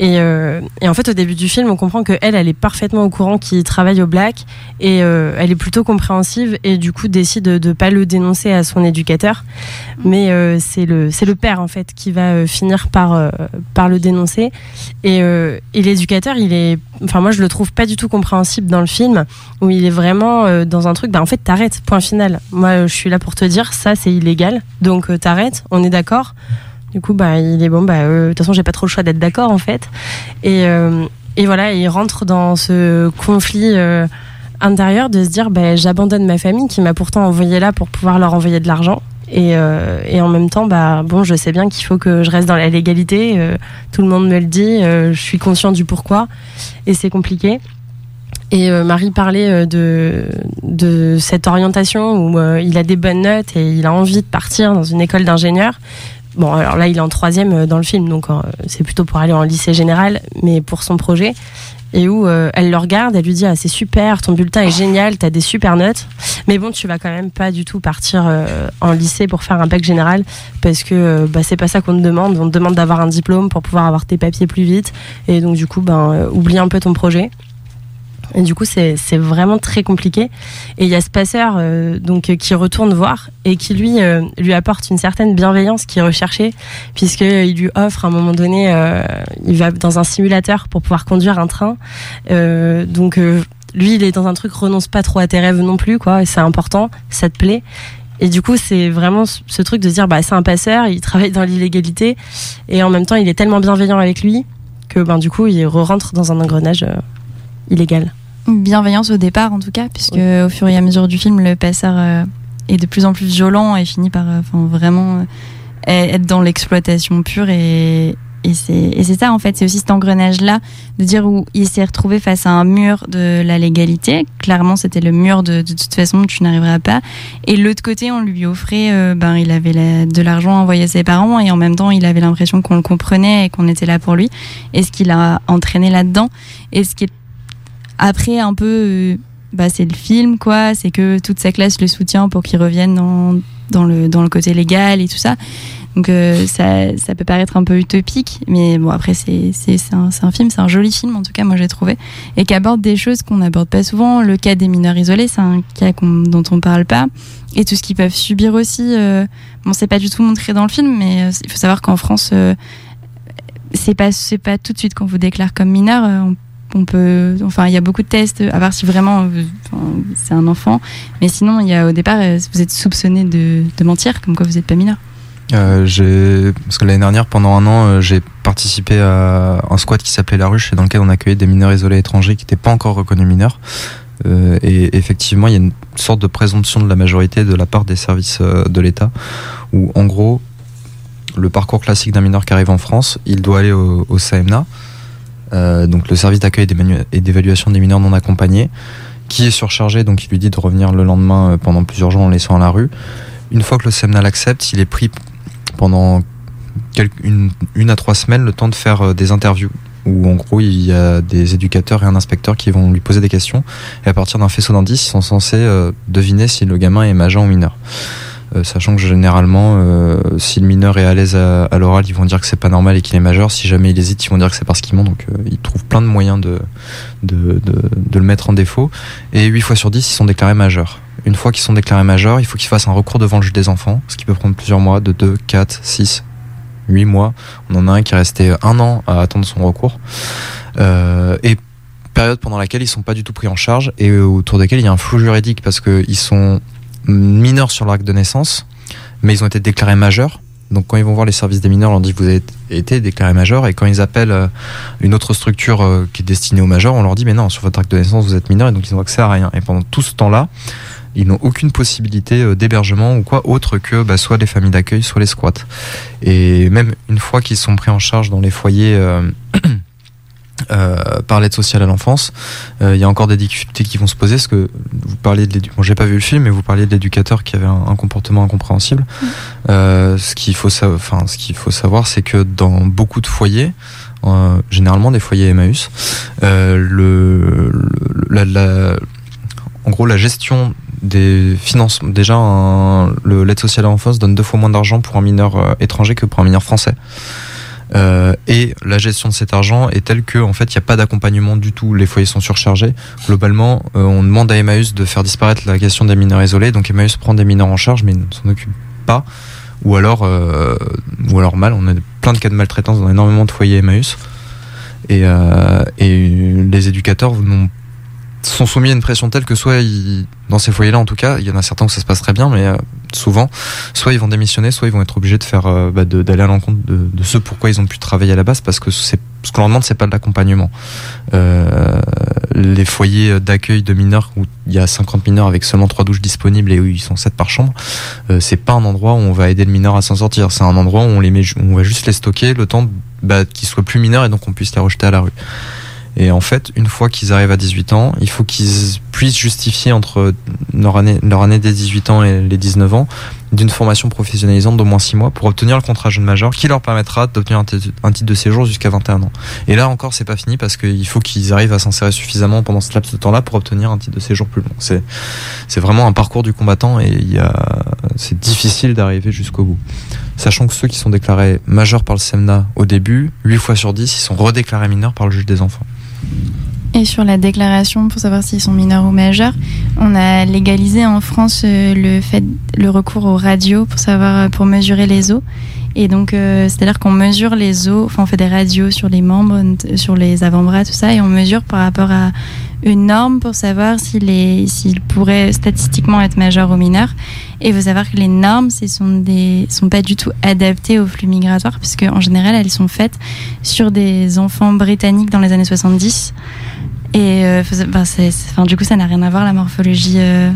Et, euh, et, en fait, au début du film, on comprend que elle, elle est parfaitement au courant qu'il travaille au black et euh, elle est plutôt compréhensive et du coup décide de ne pas le dénoncer à son éducateur. Mais euh, c'est le c'est le père en fait qui va finir par par le dénoncer et, et l'éducateur, il est, enfin moi je le trouve pas du tout compréhensible dans le film où il est vraiment dans un truc. Bah en fait t'arrêtes, point final. Moi je suis là pour te dire ça c'est illégal, donc t'arrêtes. On est d'accord. Du coup, bah, il est bon, bah, euh, de toute façon, j'ai pas trop le choix d'être d'accord, en fait. Et, euh, et voilà, il rentre dans ce conflit euh, intérieur de se dire, bah, j'abandonne ma famille qui m'a pourtant envoyé là pour pouvoir leur envoyer de l'argent. Et, et, en même temps, bah, bon, je sais bien qu'il faut que je reste dans la légalité. Tout le monde me le dit. Je suis conscient du pourquoi. Et c'est compliqué. Et Marie parlait de, de cette orientation où il a des bonnes notes et il a envie de partir dans une école d'ingénieur. Bon, alors là, il est en troisième euh, dans le film, donc euh, c'est plutôt pour aller en lycée général, mais pour son projet. Et où euh, elle le regarde, elle lui dit ah, c'est super, ton bulletin est génial, t'as des super notes, mais bon tu vas quand même pas du tout partir en lycée pour faire un bac général parce que bah, c'est pas ça qu'on te demande, on te demande d'avoir un diplôme pour pouvoir avoir tes papiers plus vite et donc du coup ben oublie un peu ton projet. Et du coup, c'est vraiment très compliqué. Et il y a ce passeur euh, donc, euh, qui retourne voir et qui lui, euh, lui apporte une certaine bienveillance qui est recherchée, puisqu'il lui offre à un moment donné, euh, il va dans un simulateur pour pouvoir conduire un train. Euh, donc, lui, il est dans un truc, renonce pas trop à tes rêves non plus, quoi. C'est important, ça te plaît. Et du coup, c'est vraiment ce truc de dire, bah, c'est un passeur, il travaille dans l'illégalité, et en même temps, il est tellement bienveillant avec lui que, ben, du coup, il re-rentre dans un engrenage illégal bienveillance au départ en tout cas, puisque au fur et à mesure du film, le passeur euh, est de plus en plus violent et finit par euh, vraiment euh, être dans l'exploitation pure et, c'est ça en fait, c'est aussi cet engrenage là de dire où il s'est retrouvé face à un mur de la légalité. Clairement, c'était le mur de, de, toute façon tu n'arriveras pas. Et l'autre côté, on lui offrait, euh, ben il avait de l'argent à envoyer à ses parents et en même temps, il avait l'impression qu'on le comprenait et qu'on était là pour lui. Et ce qu'il a entraîné là-dedans et ce qui est après, un peu, euh, bah, c'est le film, quoi. C'est que toute sa classe le soutient pour qu'il revienne dans, le, côté légal et tout ça. Donc euh, ça, peut paraître un peu utopique, mais bon après c'est un, film, c'est un joli film en tout cas moi j'ai trouvé, et qui aborde des choses qu'on n'aborde pas souvent. Le cas des mineurs isolés, c'est un cas dont on parle pas, et tout ce qu'ils peuvent subir aussi. Euh, bon c'est pas du tout montré dans le film, mais euh, il faut savoir qu'en France c'est pas pas tout de suite qu'on vous déclare comme mineur. On peut, enfin, il y a beaucoup de tests, à voir si vraiment c'est un enfant. Mais sinon, il y a au départ, vous êtes soupçonné de, mentir, comme quoi vous n'êtes pas mineur. Euh, parce que l'année dernière, pendant un an, euh, j'ai participé à un squat qui s'appelait La Ruche, dans lequel on accueillait des mineurs isolés étrangers qui n'étaient pas encore reconnus mineurs. Euh, et effectivement, il y a une sorte de présomption de la majorité de la part des services euh, de l'État, où en gros, le parcours classique d'un mineur qui arrive en France, il doit aller au, au euh, donc le service d'accueil et d'évaluation des mineurs non accompagnés, qui est surchargé, donc il lui dit de revenir le lendemain euh, pendant plusieurs jours en laissant à la rue. Une fois que le CMNA l'accepte, il est pris pendant une, une, à trois semaines le temps de faire euh, des interviews où en gros il y a des éducateurs et un inspecteur qui vont lui poser des questions et à partir d'un faisceau d'indices ils sont censés deviner si le gamin est majeur ou mineur. Euh, sachant que généralement, euh, si le mineur est à l'aise à, l'oral, ils vont dire que c'est pas normal et qu'il est majeur. Si jamais il hésite, ils vont dire que c'est parce qu'il ment. Donc euh, ils trouvent plein de moyens de, le mettre en défaut. Et 8 fois sur 10, ils sont déclarés majeurs. Une fois qu'ils sont déclarés majeurs, il faut qu'ils fassent un recours devant le juge des enfants, ce qui peut prendre plusieurs mois, de 2, 4, 6, huit mois. On en a un qui est resté un an à attendre son recours. Et période pendant laquelle ils sont pas du tout pris en charge et autour desquels il y a un flou juridique parce qu'ils sont mineurs sur l'acte de naissance, mais ils ont été déclarés majeurs. Donc quand ils vont voir les services des mineurs, on leur dit vous avez été déclaré majeur et quand ils appellent euh, une autre structure euh, qui est destinée aux majeurs, on leur dit mais non, sur votre acte de naissance vous êtes mineur et donc ils n'ont accès à rien. Et pendant tout ce temps-là, ils n'ont aucune possibilité euh, d'hébergement ou quoi autre que bah, soit les familles d'accueil, soit les squats. Et même une fois qu'ils sont pris en charge dans les foyers par l'aide sociale à l'enfance, euh, il y a encore des difficultés qui vont se poser. Parce que vous parliez de l'éducateur, bon, j'ai pas vu le film, mais vous parliez de l'éducateur qui avait un, comportement incompréhensible. Mm. Euh, ce qu'il faut, enfin, ce qu'il faut savoir, c'est que dans beaucoup de foyers, généralement des foyers Emmaüs, le, la, en gros, la gestion des finances, déjà, l'aide sociale à l'enfance donne deux fois moins d'argent pour un mineur étranger que pour un mineur français. Euh, et la gestion de cet argent est telle que en fait il n'y a pas d'accompagnement du tout. Les foyers sont surchargés. Globalement, euh, on demande à Emmaüs de faire disparaître la question des mineurs isolés. Donc Emmaüs prend des mineurs en charge, mais ne s'en occupe pas. Ou alors, euh, mal. On a plein de cas de maltraitance dans énormément de foyers Emmaüs. Et, et les éducateurs n'ont sont soumis à une pression telle que soit ils, dans ces foyers-là en tout cas, il y en a certains où ça se passe très bien, mais euh, souvent, soit ils vont démissionner, soit ils vont être obligés de faire euh, bah, d'aller à l'encontre de, de, ce pourquoi ils ont pu travailler à la base, parce que c'est ce qu'on leur demande, c'est pas de l'accompagnement. Euh, les foyers d'accueil de mineurs où il y a 50 mineurs avec seulement trois douches disponibles et où ils sont 7 par chambre, euh, c'est pas un endroit où on va aider le mineur à s'en sortir. C'est un endroit où on les met, on va juste les stocker le temps bah, qu'ils soient plus mineurs et donc on puisse les rejeter à la rue. Et en fait, une fois qu'ils arrivent à 18 ans, il faut qu'ils puissent justifier entre leur année, leur année des 18 ans et les 19 ans d'une formation professionnalisante d'au moins 6 mois pour obtenir le contrat jeune majeur qui leur permettra d'obtenir un, titre de séjour jusqu'à 21 ans. Et là encore, c'est pas fini parce qu'il faut qu'ils arrivent à s'insérer suffisamment pendant ce laps de temps-là pour obtenir un titre de séjour plus long. C'est, vraiment un parcours du combattant et c'est difficile d'arriver jusqu'au bout. Sachant que ceux qui sont déclarés majeurs par le SEMNA au début, 8 fois sur 10, ils sont redéclarés mineurs par le juge des enfants. Et sur la déclaration pour savoir s'ils sont mineurs ou majeurs, on a légalisé en France euh, le recours aux radios pour savoir euh, pour mesurer les os. Et donc euh, c'est-à-dire qu'on mesure les os, enfin on fait des radios sur les membres, sur les avant-bras, tout ça, et on mesure par rapport à une norme pour savoir s'il pourrait statistiquement être majeur ou mineur. Et il faut savoir que les normes, ce sont des, sont pas du tout adaptées au flux migratoire, puisque en général, elles sont faites sur des enfants britanniques dans les années 70. Et euh, enfin, du coup, ça n'a rien à voir la morphologie. Euh,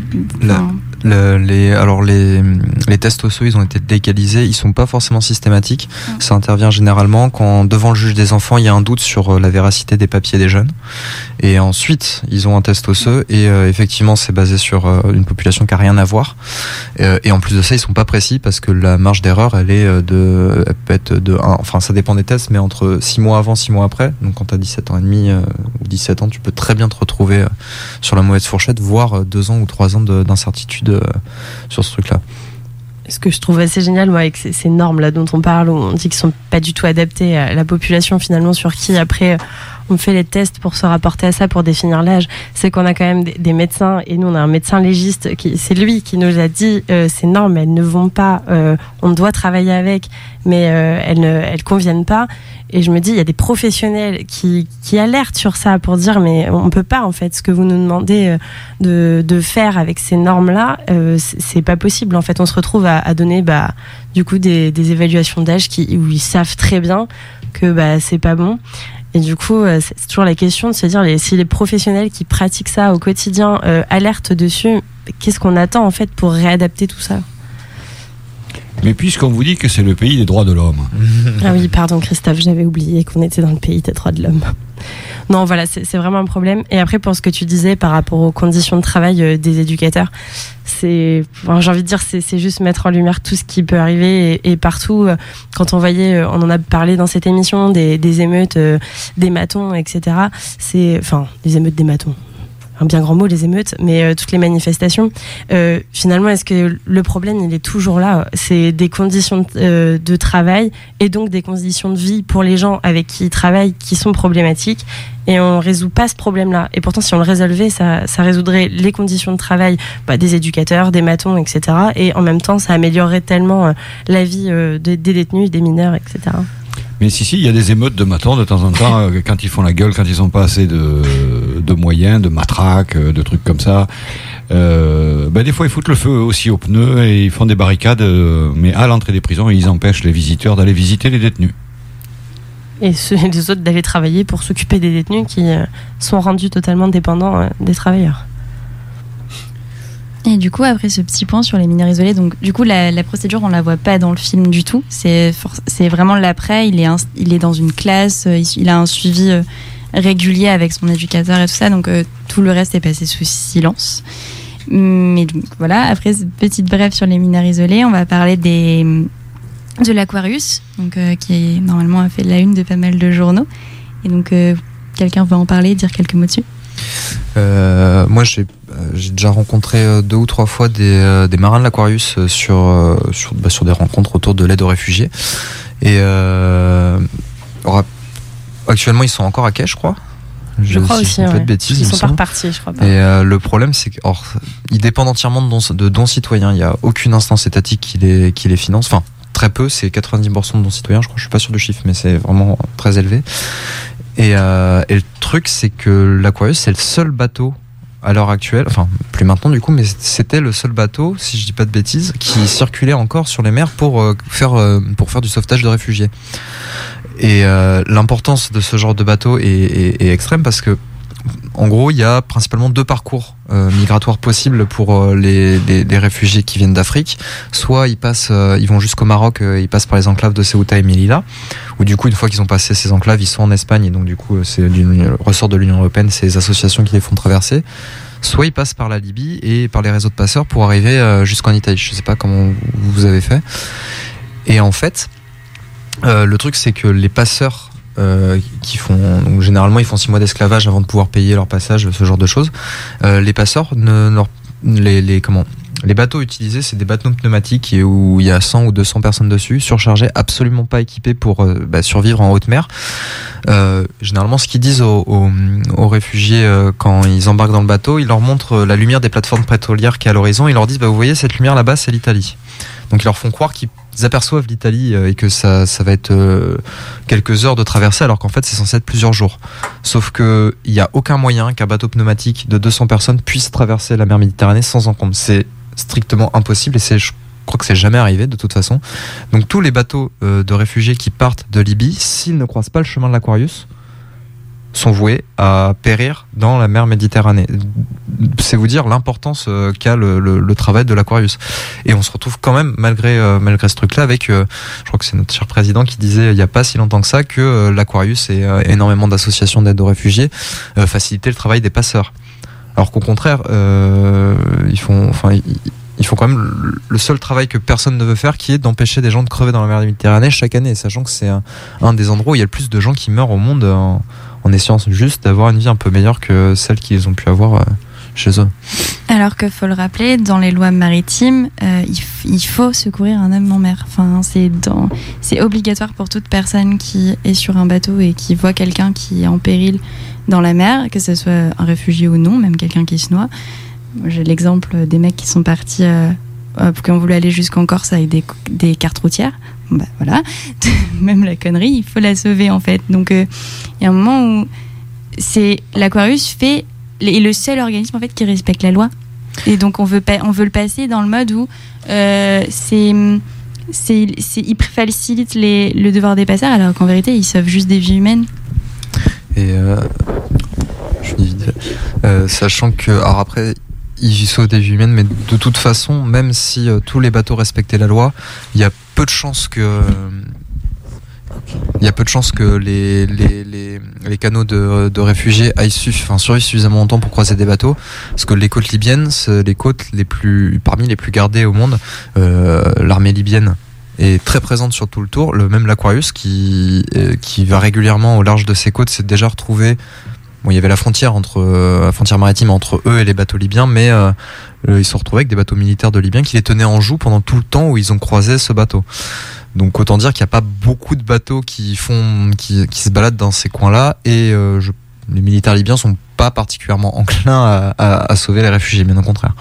les, alors les, les tests osseux, ils ont été légalisés. Ils sont pas forcément systématiques. Ça intervient généralement quand devant le juge des enfants, il y a un doute sur euh, la véracité des papiers des jeunes. Et ensuite, ils ont un test osseux et euh, effectivement, c'est basé sur euh, une population qui a rien à voir. et en plus de ça, ils sont pas précis parce que la marge d'erreur, elle est de, elle peut être de, enfin, ça dépend des tests, mais entre 6 mois avant, 6 mois après. Donc, quand tu as 17 ans et demi ou 17 ans, tu peux très bien te retrouver sur la mauvaise fourchette, voire 2 ans ou 3 ans d'incertitude sur ce truc-là. Ce que je trouve assez génial, moi, avec ces, normes-là dont on parle, où on dit qu'ils sont pas du tout adaptés à la population, finalement, sur qui, après, on fait les tests pour se rapporter à ça, pour définir l'âge, c'est qu'on a quand même des, médecins, et nous on a un médecin légiste, qui c'est lui qui nous a dit euh, ces normes, elles ne vont pas, euh, on doit travailler avec, mais euh, elles ne elles conviennent pas. Et je me dis, il y a des professionnels qui, qui alertent sur ça pour dire, mais on peut pas en fait, ce que vous nous demandez de, de faire avec ces normes-là, c'est pas possible. En fait, on se retrouve à, donner bah, du coup des, évaluations d'âge où ils savent très bien que bah, c'est pas bon. Et du coup, euh, c'est toujours la question de se dire si les professionnels qui pratiquent ça au quotidien euh, alertent dessus, qu'est-ce qu'on attend en fait pour réadapter tout ça? Mais puisqu'on vous dit que c'est le pays des droits de l'homme. ah oui, pardon Christophe, j'avais oublié qu'on était dans le pays des droits de l'homme. Non, voilà, c'est vraiment un problème. Et après, pour ce que tu disais par rapport aux conditions de travail euh, des éducateurs, c'est, j'ai envie de dire, c'est juste mettre en lumière tout ce qui peut arriver et, partout. Euh, quand on voyait, euh, on en a parlé dans cette émission, des, émeutes, des matons, etc. C'est, enfin, des émeutes des matons un bien grand mot les émeutes, mais euh, toutes les manifestations. Euh, finalement, est-ce que le problème il est toujours là? C'est des conditions de, euh, de, travail et donc des conditions de vie pour les gens avec qui ils travaillent qui sont problématiques et on résout pas ce problème-là. Et pourtant, si on le résolvait, ça, résoudrait les conditions de travail bah, des éducateurs, des matons, etc. Et en même temps, ça améliorerait tellement la vie des détenus, des mineurs, etc. Mais si, si, il y a des émeutes de matons de temps en temps, quand ils font la gueule, quand ils n'ont pas assez de, de, moyens, de matraques, euh, de trucs comme ça. Euh, ben des fois, ils foutent le feu aussi aux pneus et ils font des barricades, euh, mais à l'entrée des prisons, ils empêchent les visiteurs d'aller visiter les détenus. Et ceux, les autres d'aller travailler pour s'occuper des détenus qui sont rendus totalement dépendants des travailleurs. Et du coup, après ce petit point sur les mineurs isolés, donc du coup, la, procédure, on la voit pas dans le film du tout. C'est c'est vraiment l'après. Il est il est dans une classe, euh, il, a un suivi euh, régulier avec son éducateur et tout ça, donc euh, tout le reste est passé sous silence. Mais voilà, après cette petite brève sur les mineurs isolés, on va parler des de l'Aquarius, donc qui normalement a fait la une de pas mal de journaux. Et donc, quelqu'un veut en parler, dire quelques mots dessus? moi, j'ai euh, déjà rencontré euh, deux ou trois fois des, euh, marins de l'Aquarius sur, sur, bah, sur, des rencontres autour de l'aide aux réfugiés. Et actuellement, ils sont encore à quai, je crois. Je, crois aussi. de bêtises, ils sont pas repartis, je crois pas. Et le problème, c'est qu'ils dépendent entièrement de dons, de dons citoyens. Il n'y a aucune instance étatique qui les, qui les finance. Enfin, très peu, c'est 90% de dons citoyens, je crois. Je suis pas sûr du chiffre, mais c'est vraiment très élevé. Et, et le truc, c'est que l'Aquarius, c'est le seul bateau à l'heure actuelle, enfin plus maintenant du coup, mais c'était le seul bateau, si je dis pas de bêtises, qui circulait encore sur les mers pour euh, faire euh, pour faire du sauvetage de réfugiés. Et euh, l'importance de ce genre de bateau est, est, est extrême parce que en gros, il y a principalement deux parcours euh, migratoires possibles pour euh, les, les, réfugiés qui viennent d'Afrique. Soit ils passent, euh, ils vont jusqu'au Maroc, ils passent par les enclaves de Ceuta et Melilla, ou du coup, une fois qu'ils ont passé ces enclaves, ils sont en Espagne, et donc du coup, c'est du ressort de l'Union européenne, c'est les associations qui les font traverser. Soit ils passent par la Libye et par les réseaux de passeurs pour arriver jusqu'en Italie. Je sais pas comment vous avez fait. Et en fait, le truc, c'est que les passeurs euh, qui font généralement ils font six mois d'esclavage avant de pouvoir payer leur passage, ce genre de choses. Euh, les passeurs les, comment les bateaux utilisés, c'est des bateaux pneumatiques où il y a 100 ou 200 personnes dessus, surchargés, absolument pas équipés pour euh, bah, survivre en haute mer. Euh, généralement, ce qu'ils disent aux, réfugiés euh, quand ils embarquent dans le bateau, ils leur montrent la lumière des plateformes pétrolières qui est à l'horizon. Ils leur disent, bah, vous voyez, cette lumière là-bas, c'est l'Italie. Donc ils leur font croire qu'ils aperçoivent l'Italie euh, et que ça, ça va être euh, quelques heures de traversée alors qu'en fait c'est censé être plusieurs jours. Sauf qu'il n'y a aucun moyen qu'un bateau pneumatique de 200 personnes puisse traverser la mer Méditerranée sans encombre. C'est strictement impossible et c'est je crois que c'est jamais arrivé de toute façon. Donc tous les bateaux euh, de réfugiés qui partent de Libye, s'ils ne croisent pas le chemin de l'Aquarius, sont voués à périr dans la mer Méditerranée. C'est vous dire l'importance euh, qu'a le, travail de l'Aquarius. Et on se retrouve quand même, malgré, euh, malgré ce truc-là, avec, euh, je crois que c'est notre cher président qui disait il n'y a pas si longtemps que ça que l'Aquarius et énormément d'associations d'aide aux réfugiés facilitaient le travail des passeurs. Alors qu'au contraire, ils font, enfin, ils font quand même le seul travail que personne ne veut faire, qui est d'empêcher des gens de crever dans la mer Méditerranée chaque année, sachant que c'est un, des endroits où il y a le plus de gens qui meurent au monde en essayant juste d'avoir une vie un peu meilleure que celle qu'ils ont pu avoir euh, chez eux. Alors que faut le rappeler, dans les lois maritimes, euh, il, faut secourir un homme en mer. Enfin, c'est c'est obligatoire pour toute personne qui est sur un bateau et qui voit quelqu'un qui est en péril dans la mer, que ce soit un réfugié ou non, même quelqu'un qui se noie. J'ai l'exemple des mecs qui sont partis, euh, qui ont voulu aller jusqu'en Corse avec des, cartes routières. Bah, voilà, même la connerie, il faut la sauver en fait. Donc euh, il y a un moment où c'est l'Aquarius fait est le seul organisme en fait qui respecte la loi. Et donc on veut on veut le passer dans le mode où euh, c'est c'est il facilite le devoir des passeurs alors qu'en vérité ils sauvent juste des vies humaines. Et euh, sachant que alors après ils sauvent des vies humaines, mais de toute façon, même si tous les bateaux respectaient la loi, il y a peu de chances que il y a peu de chances que les, les, les, les canaux de, de, réfugiés aillent enfin, survivent suffisamment longtemps pour croiser des bateaux, parce que les côtes libyennes, les côtes les plus, parmi les plus gardées au monde, euh, l'armée libyenne est très présente sur tout le tour. Le même l'Aquarius qui, euh, qui va régulièrement au large de ses côtes s'est déjà retrouvé Il y avait la frontière entre la frontière maritime entre eux et les bateaux libyens, mais ils se retrouvaient avec des bateaux militaires de Libyens qui les tenaient en joue pendant tout le temps où ils ont croisé ce bateau. Donc autant dire qu'il n'y a pas beaucoup de bateaux qui font, qui, se baladent dans ces coins-là, et les militaires libyens sont pas particulièrement enclins à, sauver les réfugiés, bien au contraire.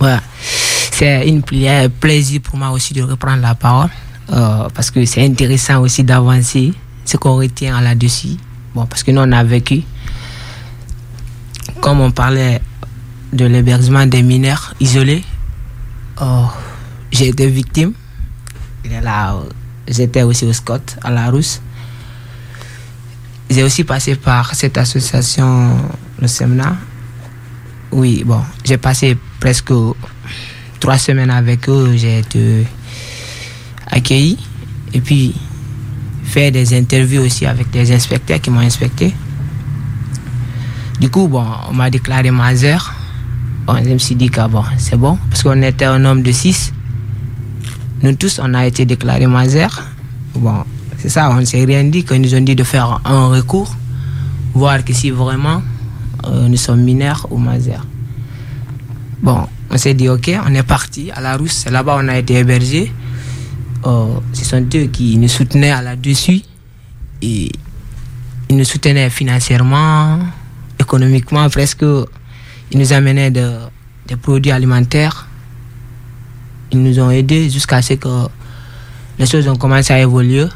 Ouais, c'est une plaisir pour moi aussi de reprendre la parole. Euh, parce que c'est intéressant aussi d'avancer ce qu'on retient là-dessus. Bon, parce que nous, on a vécu, comme on parlait de l'hébergement des mineurs isolés, euh, j'ai été victime. J'étais aussi au Scott, à la Rousse. J'ai aussi passé par cette association, le SEMNA. Oui, bon, j'ai passé presque trois semaines avec eux. J'ai été accueilli et puis faire des interviews aussi avec des inspecteurs qui m'ont inspecté. Du coup, bon, on m'a déclaré Mazer. Bon, je me suis dit que c'est bon, parce qu'on était un homme de six. Nous tous, on a été déclarés Mazer. Bon, c'est ça, on ne s'est rien dit, qu'ils nous ont dit de faire un recours, voir que si vraiment euh, nous sommes mineurs ou Mazer. Bon, on s'est dit, ok, on est parti à la Rousse, là-bas on a été hébergé. Ce sont eux qui nous soutenaient à là-dessus. Ils nous soutenaient financièrement, économiquement, presque. Ils nous amenaient de, des produits alimentaires. Ils nous ont aidés jusqu'à ce que les choses ont commencé à évoluer.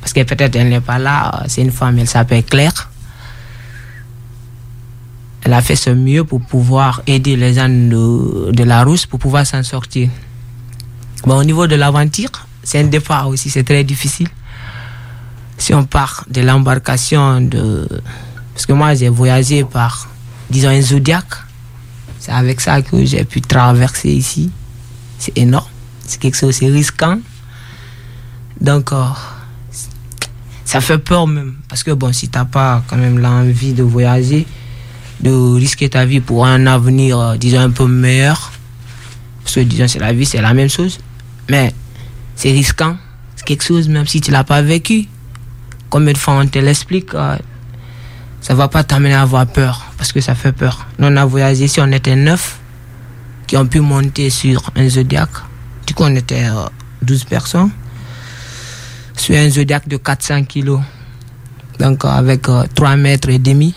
Parce que peut-être elle n'est pas là. C'est une femme, elle s'appelle Claire. Elle a fait ce mieux pour pouvoir aider les gens de, de la rousse pour pouvoir s'en sortir. Bon, au niveau de l'aventure, c'est un départ aussi, c'est très difficile. Si on part de l'embarcation de. Parce que moi, j'ai voyagé par, disons, un Zodiac. C'est avec ça que j'ai pu traverser ici. C'est énorme. C'est quelque chose, c'est risquant. Donc, euh, ça fait peur même. Parce que, bon, si tu n'as pas quand même l'envie de voyager, de risquer ta vie pour un avenir, euh, disons, un peu meilleur, parce que, disons, c'est la vie, c'est la même chose. Mais c'est risquant. C'est quelque chose, même si tu l'as pas vécu. Combien de fois on te l'explique, euh, ça va pas t'amener à avoir peur, parce que ça fait peur. Nous, on a voyagé ici, on était neuf qui ont pu monter sur un Zodiac. Du coup, on était 12 euh, personnes sur un Zodiac de 400 kilos. Donc, euh, avec 3 mètres et demi.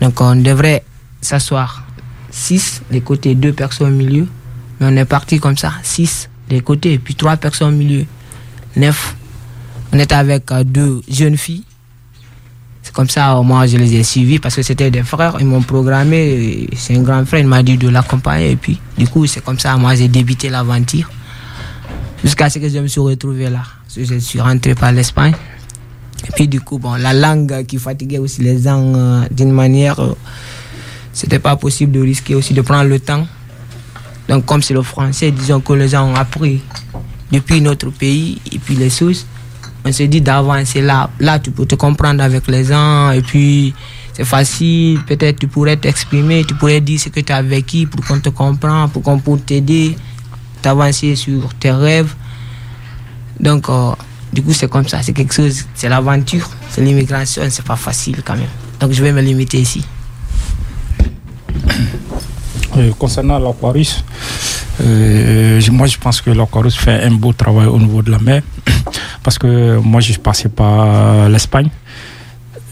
Donc, on devrait s'asseoir 6, les côtés, 2 personnes au milieu. Mais on est parti comme ça, 6 des côtés, puis trois personnes au milieu. Neuf. On était avec euh, deux jeunes filles. C'est comme ça, moi, je les ai suivis parce que c'était des frères. Ils m'ont programmé. C'est un grand frère, il m'a dit de l'accompagner. Et puis, du coup, c'est comme ça, moi, j'ai débuté l'aventure. Jusqu'à ce que je me suis retrouvé là. Je suis rentré par l'Espagne. Et puis, du coup, bon, la langue qui fatiguait aussi les gens euh, d'une manière. Euh, c'était pas possible de risquer aussi de prendre le temps donc comme c'est le français, disons que les gens ont appris depuis notre pays et puis les sources, on se dit d'avancer là. Là, tu peux te comprendre avec les gens et puis c'est facile. Peut-être tu pourrais t'exprimer, tu pourrais dire ce que tu as vécu pour qu'on te comprenne, pour qu'on puisse t'aider, t'avancer sur tes rêves. Donc, euh, du coup, c'est comme ça. C'est quelque chose, c'est l'aventure, c'est l'immigration, c'est pas facile quand même. Donc, je vais me limiter ici. Euh, concernant l'Aquarius, euh, moi je pense que l'Aquarius fait un beau travail au niveau de la mer parce que moi je passé par l'Espagne.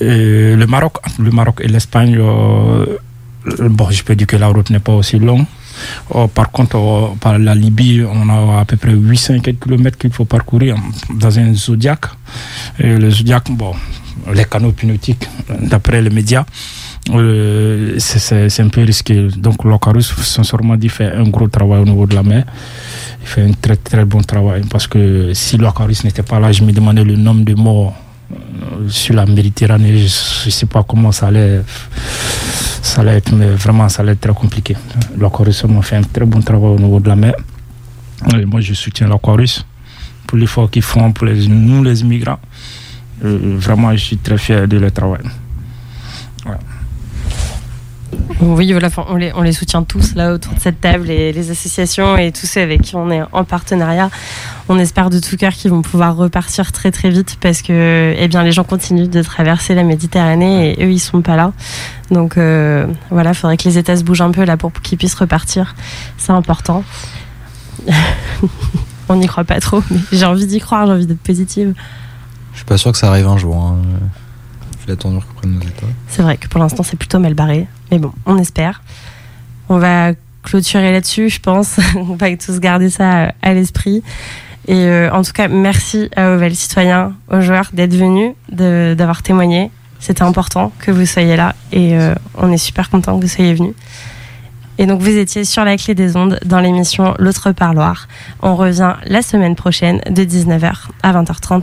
le Maroc, le Maroc et l'Espagne, euh, bon, je peux dire que la route n'est pas aussi longue. Par contre, par la Libye, on a à peu près 800 km qu'il faut parcourir dans un Zodiac. Et le Zodiac, bon, les canaux pneutiques, d'après les médias, euh, c'est un peu risqué. Donc l'Ocarus, sincèrement dit, fait un gros travail au niveau de la mer. Il fait un très très bon travail parce que si l'Ocarus n'était pas là, je me demandais le nombre de morts euh, sur la Méditerranée. Je ne sais pas comment ça allait, ça allait être, mais vraiment ça allait être très compliqué. L'Ocarus a fait un très bon travail au niveau de la mer. Moi, je soutiens l'Ocarus pour l'effort qu'ils font pour les, nous, les immigrants. Euh, vraiment, je suis très fier de leur travail. Oui, voilà, on les, on les soutient tous là autour de cette table, et les associations et tous ceux avec qui on est en partenariat. On espère de tout cœur qu'ils vont pouvoir repartir très très vite parce que eh bien, les gens continuent de traverser la Méditerranée et eux ils sont pas là. Donc euh, voilà, il faudrait que les États se bougent un peu là pour qu'ils puissent repartir. C'est important. on n'y croit pas trop, mais j'ai envie d'y croire, j'ai envie d'être positive. Je suis pas sûr que ça arrive un jour. Hein. J'ai l'attendu que prennent nos états. C'est vrai que pour l'instant c'est plutôt mal barré, mais bon, on espère. On va clôturer là-dessus, je pense. on va tous garder ça à l'esprit. Et euh, en tout cas, merci à Oval Citoyen, aux joueurs d'être venus, d'avoir témoigné. C'était important que vous soyez là et euh, on est super content que vous soyez venus. Et donc vous étiez sur la clé des ondes dans l'émission L'autre parloir. On revient la semaine prochaine de 19h à 20h30